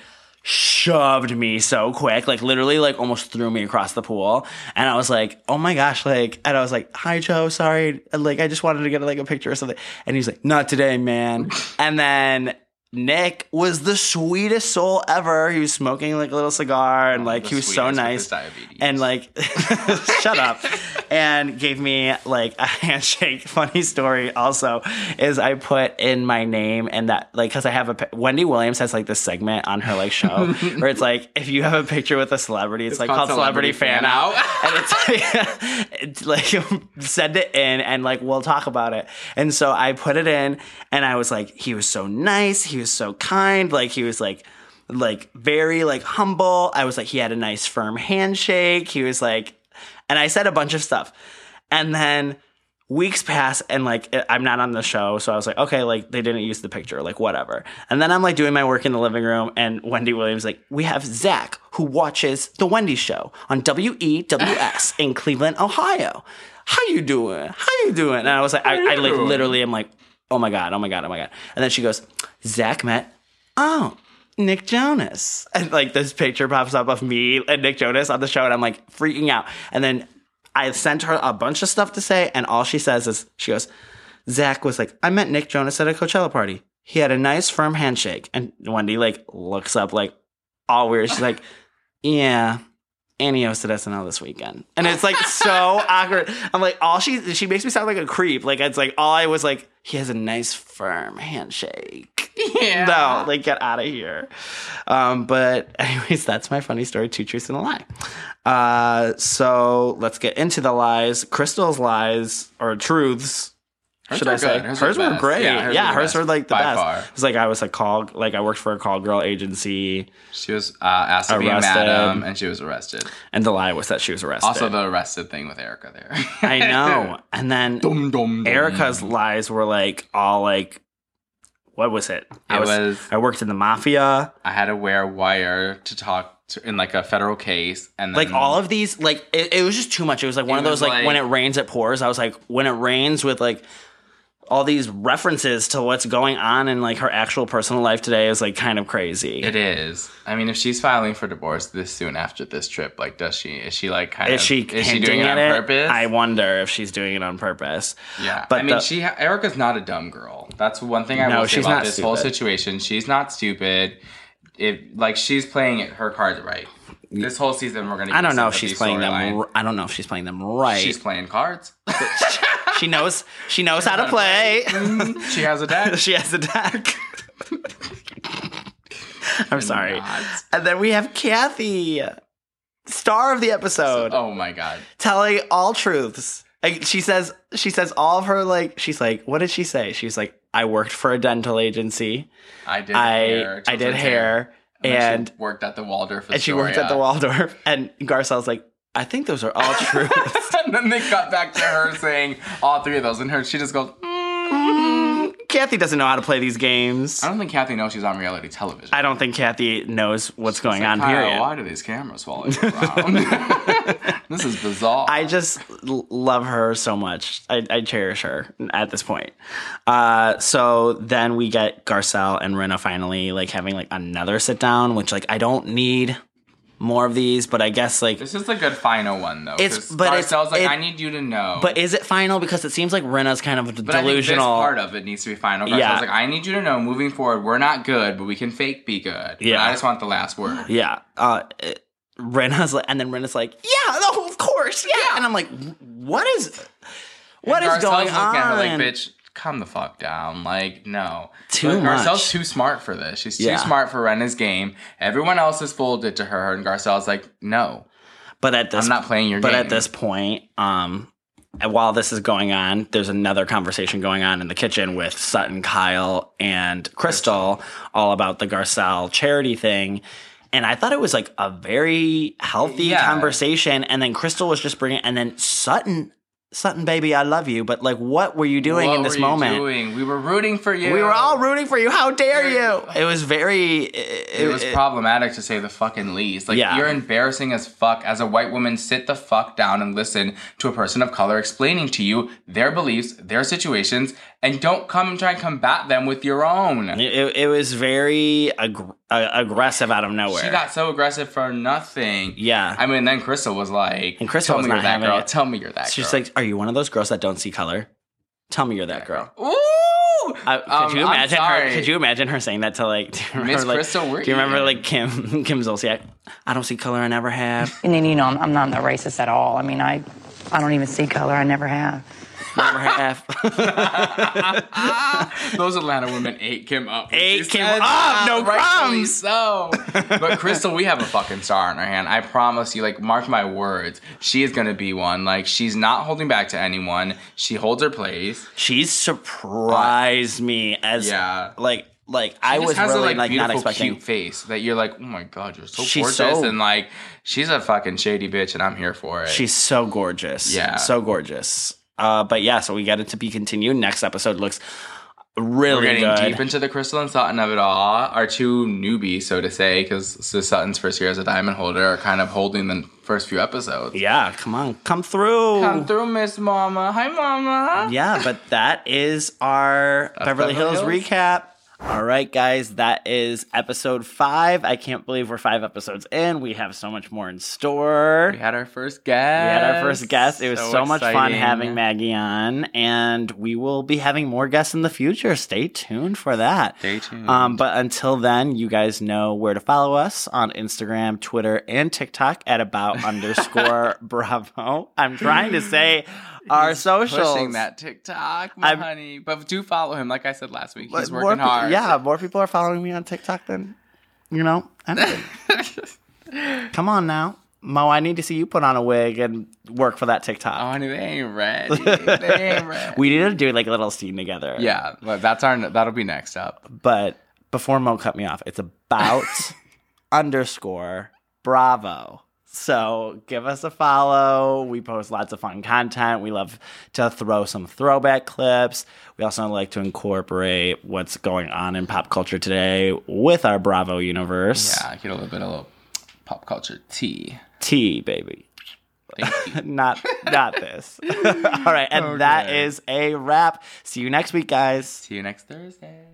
shoved me so quick, like literally, like almost threw me across the pool. And I was like, "Oh my gosh!" Like, and I was like, "Hi, Joe. Sorry. Like, I just wanted to get like a picture or something." And he's like, "Not today, man." and then. Nick was the sweetest soul ever. He was smoking like a little cigar and like The he was so nice and like shut up and gave me like a handshake funny story also is i put in my name and that like because i have a wendy williams has like this segment on her like show where it's like if you have a picture with a celebrity it's, It's like called called celebrity, fan, Fan out and it's like it's like send it in and like we'll talk about it and so i put it in and i was like he was so nice he was so kind like he was like like very like humble. I was like he had a nice firm handshake. He was like and I said a bunch of stuff. And then weeks pass and like I'm not on the show, so I was like okay, like they didn't use the picture, like whatever. And then I'm like doing my work in the living room and Wendy Williams like we have Zach who watches the Wendy show on WEWS in Cleveland, Ohio. How you doing? How you doing? And I was like I, I like literally am like oh my god, oh my god, oh my god. And then she goes, Zach met oh, Nick Jonas. And like this picture pops up of me and Nick Jonas on the show, and I'm like freaking out. And then I sent her a bunch of stuff to say, and all she says is, she goes, Zach was like, I met Nick Jonas at a Coachella party. He had a nice firm handshake. And Wendy like looks up like all weird. She's like, Yeah. And he hosted SNL this weekend. And it's like so awkward. I'm like, all she she makes me sound like a creep. Like it's like all I was like, he has a nice firm handshake. Yeah. No, like get out of here. Um, but anyways, that's my funny story, two truths and a lie. Uh, so let's get into the lies. Crystal's lies or truths. Hers should I say? good. Hers Hers, were were great. Yeah, Yeah, hers were hers were like the by best. far. It's like I was a call, like I worked for a call girl agency. She was uh, asked to be Arrested. madam, and she was arrested. And the lie was that she was arrested. Also, the arrested thing with Erika there. I know. And then Dum, dum, dum. Erika's lies were like all like, what was it? I It was, was- I worked in the mafia. I had to wear wire to talk in like a federal case, and then, Like all of these, like it, it was just too much. It was like one of those like, like- when it rains, it pours. I was like, when it rains with like all these references to what's going on in like her actual personal life today is like kind of crazy. It is. I mean, if she's filing for divorce this soon after this trip, like, does she? Is she like kind Is of? she is she doing it on purpose? I wonder if she's doing it on purpose. yeah, but I mean, the- she Erika's not a dumb girl. That's one thing I No, will say she's about not this whole situation. She's not stupid. If like she's playing her cards right. This whole season, we're gonna. I don't know if she's playing them. I don't know if she's playing them right. She's playing cards. she knows. She knows how to uh, play. she has a deck. she has a deck. I'm sorry. not. And then we have Kathy, star of the episode, Oh my god. telling all truths. Like, she says, she says all of her like. She's like, what did she say? She's like, I worked for a dental agency. I did I hair. I did children's hair, And, and she worked at the Waldorf. and she worked at the Waldorf. And Garcelle's like, I think those are all true. and then they cut back to her saying all three of those, and her she just goes. Mm, Kathy doesn't know how to play these games. I don't think Kathy knows she's on reality television. I don't think Kathy knows what's going like, on. Period. Why do these cameras follow you around? this is bizarre. I just love her so much. I, I cherish her at this point. Uh, so then we get Garcelle and Rinna finally like having like another sit down, which like I don't need more of these, but I guess like this is a good final one though. It's- but it's- Garcelle's like, it- I need you to know. But is it final? Because it seems like Rinna's kind of But I think this delusional. part of it needs to be final. Garcelle's Yeah. like, I need you to know, moving forward, we're not good, but we can fake be good. Yeah. But I just want the last word. yeah. Uh, it- Rinna's like, and then Rinna's like, yeah, no, of course, yeah. And I'm like, what is, what is going Garcelle's looking at her on? like, bitch, calm the fuck down. Like, no. Too But much. Garcelle's too smart for this. She's too Yeah. smart for Rinna's game. Everyone else has folded to her, and Garcelle's like, no. But at this, I'm not playing your but game. at this point, um, while this is going on, there's another conversation going on in the kitchen with Sutton, Kyle, and Crystal, all about the Garcelle charity thing. And I thought it was like a very healthy Yeah. conversation. And then Crystal was just bringing, and then Sutton, Sutton, baby, I love you. But like, what were you doing what in this were you moment? doing? We were rooting for you. We were all rooting for you. How dare you? It was very. It, It was problematic to say the fucking least. Like Yeah. you're embarrassing as fuck as a white woman. Sit the fuck down and listen to a person of color explaining to you their beliefs, their situations, and don't come and try and combat them with your own. It, it was very ag- uh, aggressive out of nowhere. She got so aggressive for nothing. Yeah. I mean, then Crystal was like, And Crystal "Tell was me you're not that girl. it. Tell me you're that She's girl." like, "Are you one of those girls that don't see color? Tell me you're that girl." Ooh! Uh, could Um, you I'm imagine her? Could you imagine her saying that to like, do you remember, Miss like Crystal, we're do you remember like Kim Kim Zolciak? I don't see color. I never have. And then, you know, I'm, I'm not that racist at all. I mean, I, I don't even see color. I never have. Never have. Those Atlanta women ate Kim up. Ate Kim said up, no crumbs. So, but Crystal, we have a fucking star in our hand. I promise you. Like, mark my words, she is gonna be one. Like, she's not holding back to anyone. She holds her place. She's surprised me as Yeah. like like She I was really a, like, like not beautiful, expecting. cute face that you're like, oh my god, you're so She's gorgeous, so- and like, she's a fucking shady bitch, and I'm here for it. She's so gorgeous. Yeah. so gorgeous. Uh, but yeah, so we get it to be continued. Next episode looks really We're getting good. deep into the Crystal and Sutton of it all. Our two newbies, so to say, because Sutton's first year as a diamond holder, are kind of holding the first few episodes. yeah, come on, come through. Come through, Miss Mama. Hi, Mama. Yeah, but that is our Beverly, Beverly Hills, Hills. recap. All right, guys, that is episode five. I can't believe we're five episodes in. We have so much more in store. We had our first guest. We had our first guest. It was so, So much fun having Maggie on, and we will be having more guests in the future. Stay tuned for that. Stay tuned. Um, but until then, you guys know where to follow us on Instagram, Twitter, and TikTok at about underscore Bravo. I'm trying to say our socials. Pushing that TikTok, my I'm- honey. But do follow him. Like I said last week, he's working pe- hard. Yeah, more people are following me on TikTok than you know. Come on now, Mo. I need to see you put on a wig and work for that TikTok. Oh, honey, they ain't ready. they ain't ready. we need to do like a little scene together. Yeah, but that's our. That'll be next up. But before Mo cut me off, it's about underscore Bravo. So give us a follow. We post lots of fun content. We love to throw some throwback clips. We also like to incorporate what's going on in pop culture today with our Bravo universe. Yeah, get a little bit of little pop culture tea. Tea, baby. Not not this. All right, and that Okay. is a wrap. See you next week, guys. See you next Thursday.